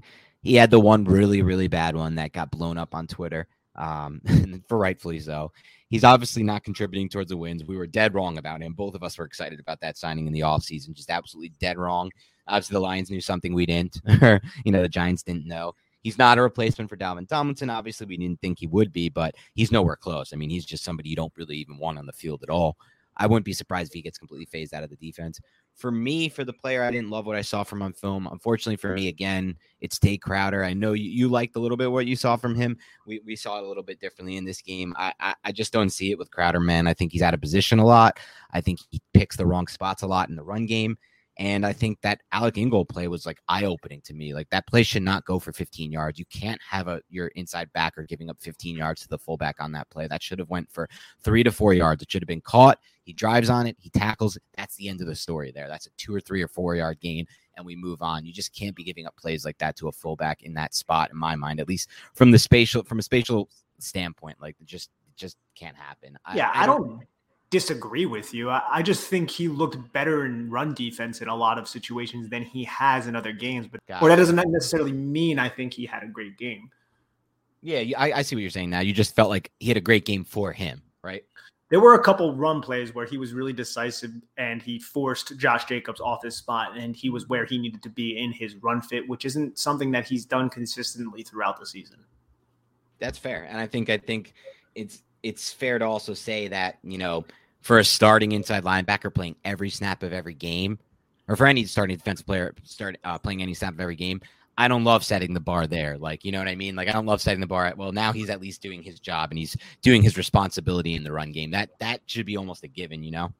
he had the one really really bad one that got blown up on Twitter um, for rightfully so. He's obviously not contributing towards the wins. We were dead wrong about him. Both of us were excited about that signing in the offseason, just absolutely dead wrong. Obviously, the Lions knew something we didn't, or, you know, the Giants didn't know. He's not a replacement for Dalvin Tomlinson. Obviously, we didn't think he would be, but he's nowhere close. I mean, he's just somebody you don't really even want on the field at all. I wouldn't be surprised if he gets completely phased out of the defense. For me, for the player, I didn't love what I saw from on film. Unfortunately for me, again, it's Tae Crowder. I know you, you liked a little bit what you saw from him. We, we saw it a little bit differently in this game. I, I, I just don't see it with Crowder, man. I think he's out of position a lot. I think he picks the wrong spots a lot in the run game. And I think that Alec Ingold play was like eye opening to me. Like that play should not go for 15 yards. You can't have a your inside backer giving up 15 yards to the fullback on that play. That should have went for three to four yards. It should have been caught. He drives on it. He tackles. It. That's the end of the story there. That's a two or three or four yard gain, and we move on. You just can't be giving up plays like that to a fullback in that spot, in my mind, at least from the spatial from a spatial standpoint. Like just just can't happen. Yeah, I, I don't, don't disagree with you. I, I, just think he looked better in run defense in a lot of situations than he has in other games. But or that doesn't necessarily mean I think he had a great game. Yeah, I, I see what you're saying now. You just felt like he had a great game for him, right? There were a couple run plays where he was really decisive and he forced Josh Jacobs off his spot and he was where he needed to be in his run fit, which isn't something that he's done consistently throughout the season. That's fair. And I think I think it's it's fair to also say that, you know, for a starting inside linebacker playing every snap of every game, or for any starting defensive player start uh, playing any snap of every game, I don't love setting the bar there. Like, you know what I mean? Like, I don't love setting the bar at, well, now he's at least doing his job and he's doing his responsibility in the run game. That that should be almost a given, you know?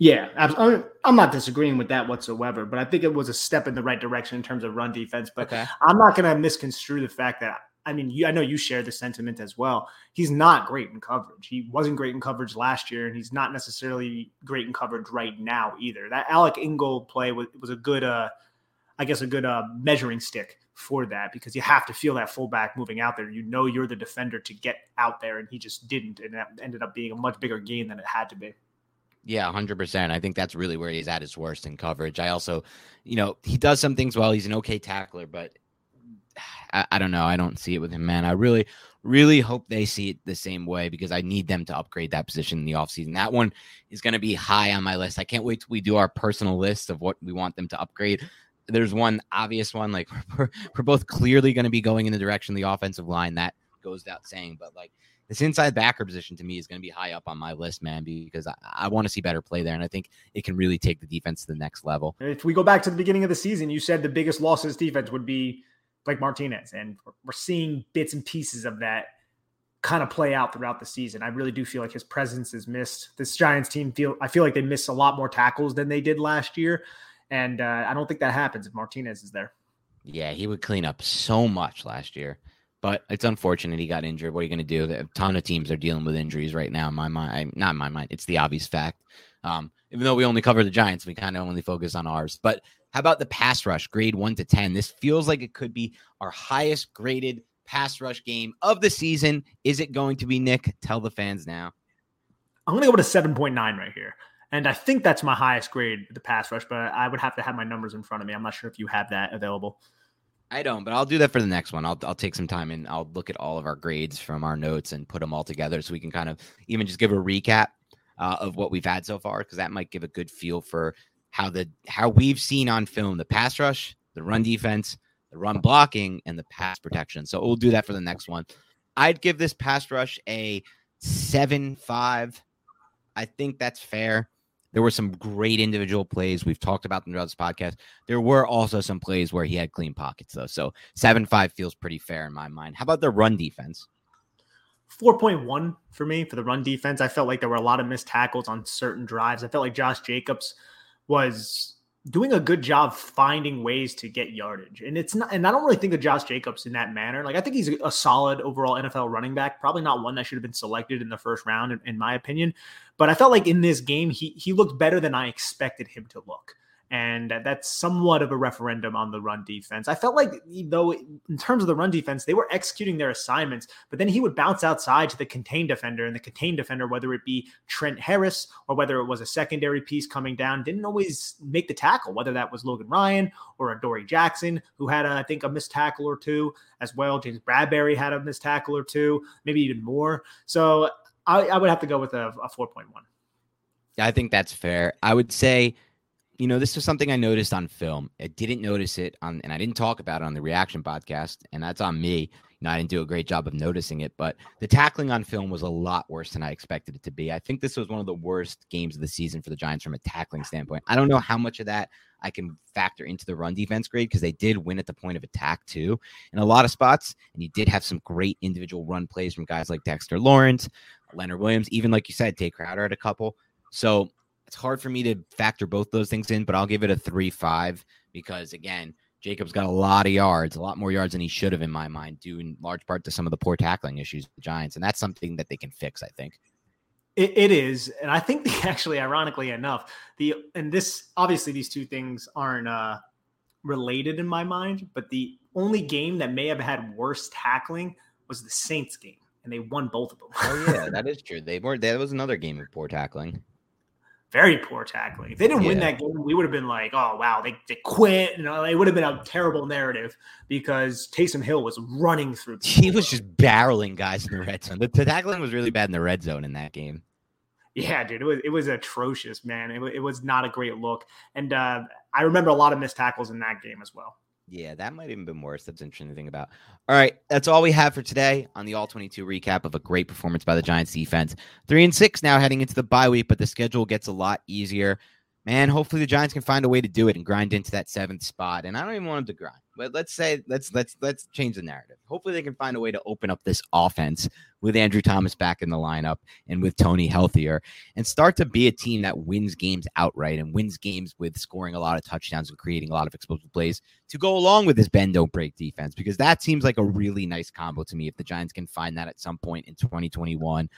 Yeah, I'm not disagreeing with that whatsoever, but I think it was a step in the right direction in terms of run defense. But okay. I'm not going to misconstrue the fact that I mean, you, I know you share the sentiment as well. He's not great in coverage. He wasn't great in coverage last year, and he's not necessarily great in coverage right now either. That Alec Ingold play was, was a good, uh, I guess, a good uh, measuring stick for that because you have to feel that fullback moving out there. You know you're the defender to get out there, and he just didn't, and that ended up being a much bigger game than it had to be. Yeah, 100%. I think that's really where he's at his worst in coverage. I also, you know, he does some things well. He's an okay tackler, but I, I, don't know. I don't see it with him, man. I really, really hope they see it the same way because I need them to upgrade that position in the offseason. That one is going to be high on my list. I can't wait till we do our personal list of what we want them to upgrade. There's one obvious one, like we're, we're both clearly going to be going in the direction of the offensive line. That goes without saying, but like this inside backer position to me is going to be high up on my list, man, because I, I want to see better play there. And I think it can really take the defense to the next level. If we go back to the beginning of the season, you said the biggest loss this defense would be Blake Martinez. And we're seeing bits and pieces of that kind of play out throughout the season. I really do feel like his presence is missed. This Giants team feel I feel like they miss a lot more tackles than they did last year, and uh, I don't think that happens if Martinez is there. Yeah, he would clean up so much last year, but it's unfortunate he got injured. What are you going to do? A ton of teams are dealing with injuries right now. In my mind, not in my mind. It's the obvious fact. Um, even though we only cover the Giants, we kind of only focus on ours. But how about the pass rush, grade one to 10? This feels like it could be our highest graded pass rush game of the season. Is it going to be Nick? Tell the fans now. I'm going to go with a 7.9 right here. And I think that's my highest grade the pass rush, but I would have to have my numbers in front of me. I'm not sure if you have that available. I don't, but I'll do that for the next one. I'll I'll take some time and I'll look at all of our grades from our notes and put them all together so we can kind of even just give a recap uh, of what we've had so far because that might give a good feel for how the how we've seen on film the pass rush, the run defense, the run blocking, and the pass protection. So we'll do that for the next one. I'd give this pass rush a seven five. I think that's fair. There were some great individual plays. We've talked about them throughout this podcast. There were also some plays where he had clean pockets, though. So seven five feels pretty fair in my mind. How about the run defense? 4.1 for me for the run defense. I felt like there were a lot of missed tackles on certain drives. I felt like Josh Jacobs was doing a good job finding ways to get yardage. And it's not, and I don't really think of Josh Jacobs in that manner. Like I think he's a solid overall NFL running back, probably not one that should have been selected in the first round, in, in my opinion. But I felt like in this game, he he looked better than I expected him to look and that's somewhat of a referendum on the run defense. I felt like, though, in terms of the run defense, they were executing their assignments, but then he would bounce outside to the contained defender, and the contained defender, whether it be Trent Harris or whether it was a secondary piece coming down, didn't always make the tackle, whether that was Logan Ryan or Adoree' Jackson, who had, a, I think, a missed tackle or two as well. James Bradberry had a missed tackle or two, maybe even more. So I, I would have to go with a, a 4.1. I think that's fair. I would say – you know, this was something I noticed on film. I didn't notice it on, and I didn't talk about it on the reaction podcast, and that's on me. You know, I didn't do a great job of noticing it, but the tackling on film was a lot worse than I expected it to be. I think this was one of the worst games of the season for the Giants from a tackling standpoint. I don't know how much of that I can factor into the run defense grade because they did win at the point of attack too in a lot of spots, and you did have some great individual run plays from guys like Dexter Lawrence, Leonard Williams, even like you said, Tae Crowder had a couple. So it's hard for me to factor both those things in, but I'll give it a three five because again, Jacobs got a lot of yards, a lot more yards than he should have in my mind, due in large part to some of the poor tackling issues the Giants, and that's something that they can fix. I think. It, it is, and I think the, actually, ironically enough, the and this obviously these two things aren't uh, related in my mind, but the only game that may have had worse tackling was the Saints game, and they won both of them. oh yeah, that is true. They were. That was another game of poor tackling very poor tackling. If they didn't yeah. win that game, we would have been like, oh wow, they, they quit. You know, it would have been a terrible narrative because Taysom Hill was running through. he was just barreling guys in the red zone. The, the, tackling was really bad in the red zone in that game. Yeah, dude, it was it was atrocious, man. It, it was not a great look, and uh, I remember a lot of missed tackles in that game as well. Yeah, that might even been worse. That's interesting to think about. All right, that's all we have for today on the All 22 recap of a great performance by the Giants defense. Three and six now heading into the bye week, but the schedule gets a lot easier man, hopefully the Giants can find a way to do it and grind into that seventh spot. And I don't even want them to grind, but let's say let's let's let's change the narrative. Hopefully they can find a way to open up this offense with Andrew Thomas back in the lineup and with Toney healthier and start to be a team that wins games outright and wins games with scoring a lot of touchdowns and creating a lot of explosive plays to go along with this bend don't break defense because that seems like a really nice combo to me if the Giants can find that at some point in 2021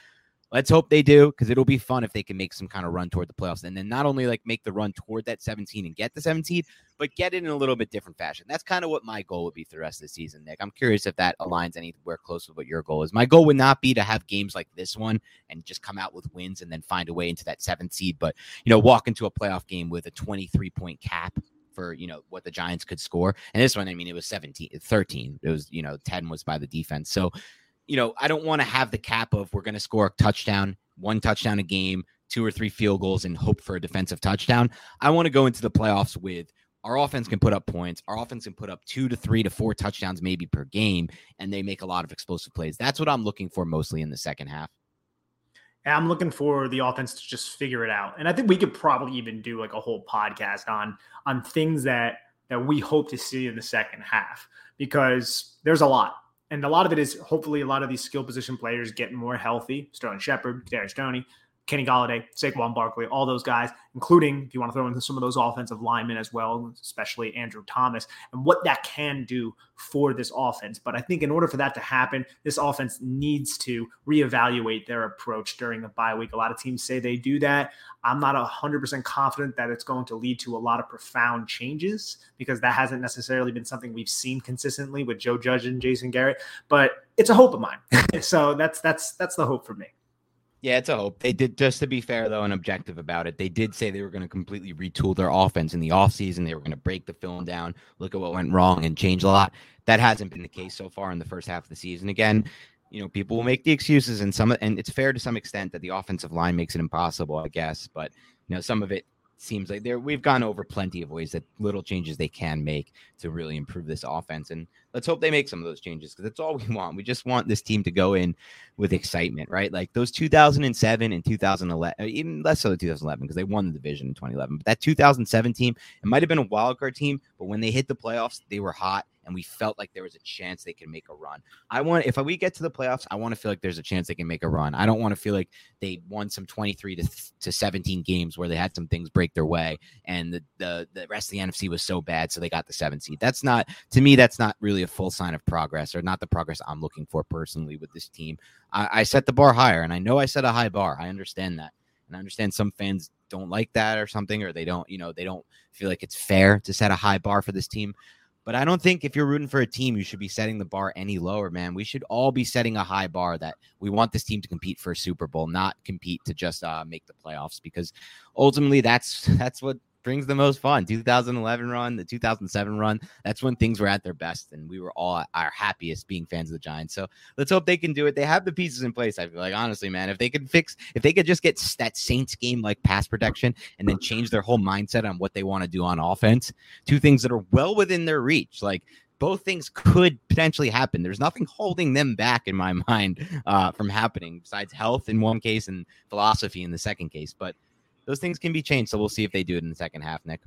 Let's hope they do because it'll be fun if they can make some kind of run toward the playoffs and then not only like make the run toward that 17 and get the 17, but get it in a little bit different fashion. That's kind of what my goal would be for the rest of the season, Nick. I'm curious if that aligns anywhere close with what your goal is. My goal would not be to have games like this one and just come out with wins and then find a way into that seventh seed, but you know, walk into a playoff game with a 23 point cap for you know what the Giants could score. And this one, I mean, it was 17, 13. It was you know 10 was by the defense. So you know, I don't want to have the cap of we're going to score a touchdown, one touchdown a game, two or three field goals, and hope for a defensive touchdown. I want to go into the playoffs with our offense can put up points. Our offense can put up two to three to four touchdowns maybe per game, and they make a lot of explosive plays. That's what I'm looking for mostly in the second half. I'm looking for the offense to just figure it out. And I think we could probably even do like a whole podcast on on things that that we hope to see in the second half because there's a lot and a lot of it is hopefully a lot of these skill position players get more healthy. Sterling Shepard, Kadarius Toney, Kenny Golladay, Saquon Barkley, all those guys, including if you want to throw in some of those offensive linemen as well, especially Andrew Thomas, and what that can do for this offense. But I think in order for that to happen, this offense needs to reevaluate their approach during the bye week. A lot of teams say they do that. I'm not 100% confident that it's going to lead to a lot of profound changes because that hasn't necessarily been something we've seen consistently with Joe Judge and Jason Garrett, but it's a hope of mine. so that's that's that's the hope for me. Yeah, it's a hope. They did, just to be fair, though, and objective about it, they did say they were going to completely retool their offense in the offseason. They were going to break the film down, look at what went wrong, and change a lot. That hasn't been the case so far in the first half of the season. Again, you know, people will make the excuses, and some, and it's fair to some extent that the offensive line makes it impossible, I guess. But, you know, some of it seems like there we've gone over plenty of ways that little changes they can make to really improve this offense and let's hope they make some of those changes because that's all we want we just want this team to go in with excitement right like those 2007 and 2011 uh, even less so the 2011 because they won the division in 2011 but that 2007 team it might have been a wild card team but when they hit the playoffs they were hot and we felt like there was a chance they could make a run. I want if we get to the playoffs, I want to feel like there's a chance they can make a run. I don't want to feel like they won some 23 to, to 17 games where they had some things break their way and the, the the rest of the NFC was so bad so they got the 7 seed. That's not to me that's not really a full sign of progress or not the progress I'm looking for personally with this team. I, I set the bar higher and I know I set a high bar. I understand that. And I understand some fans don't like that or something, or they don't, you know, they don't feel like it's fair to set a high bar for this team. But I don't think if you're rooting for a team, you should be setting the bar any lower, man. We should all be setting a high bar that we want this team to compete for a Super Bowl, not compete to just uh, make the playoffs, because ultimately that's that's what brings the most fun. 2011 run, the 2007 run, that's when things were at their best, and we were all our happiest being fans of the Giants. So let's hope they can do it. They have the pieces in place. I feel like honestly, man, if they could fix, if they could just get that Saints game like pass protection, and then change their whole mindset on what they want to do on offense, two things that are well within their reach, like both things could potentially happen. There's nothing holding them back in my mind uh, from happening besides health in one case and philosophy in the second case. But those things can be changed. So we'll see if they do it in the second half, Nick.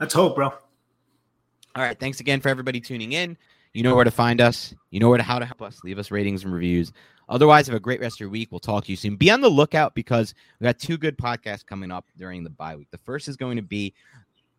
Let's hope, bro. All right. Thanks again for everybody tuning in. You know where to find us. You know where to how to help us. Leave us ratings and reviews. Otherwise, have a great rest of your week. We'll talk to you soon. Be on the lookout because we got two good podcasts coming up during the bye week. The first is going to be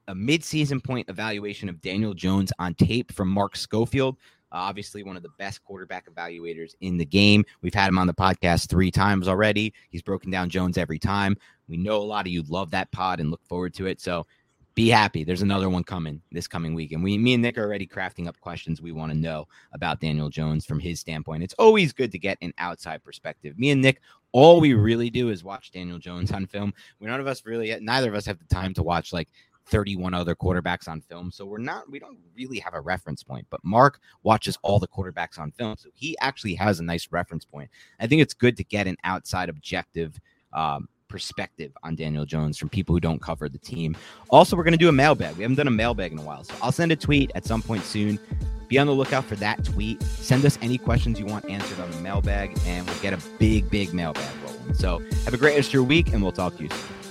a mid-season point evaluation of Daniel Jones on tape from Mark Schofield. Uh, obviously, one of the best quarterback evaluators in the game. We've had him on the podcast three times already. He's broken down Jones every time. We know a lot of you love that pod and look forward to it. So be happy. There's another one coming this coming week. And we, me and Nick are already crafting up questions we want to know about Daniel Jones from his standpoint. It's always good to get an outside perspective. Me and Nick, all we really do is watch Daniel Jones on film. We none of us really, neither of us have the time to watch like 31 other quarterbacks on film. So we're not, we don't really have a reference point. But Mark watches all the quarterbacks on film. So he actually has a nice reference point. I think it's good to get an outside objective um, perspective on Daniel Jones from people who don't cover the team. Also, we're going to do a mailbag. We haven't done a mailbag in a while. So I'll send a tweet at some point soon. Be on the lookout for that tweet. Send us any questions you want answered on the mailbag, and we'll get a big, big mailbag rolling. So have a great rest of your week, and we'll talk to you soon.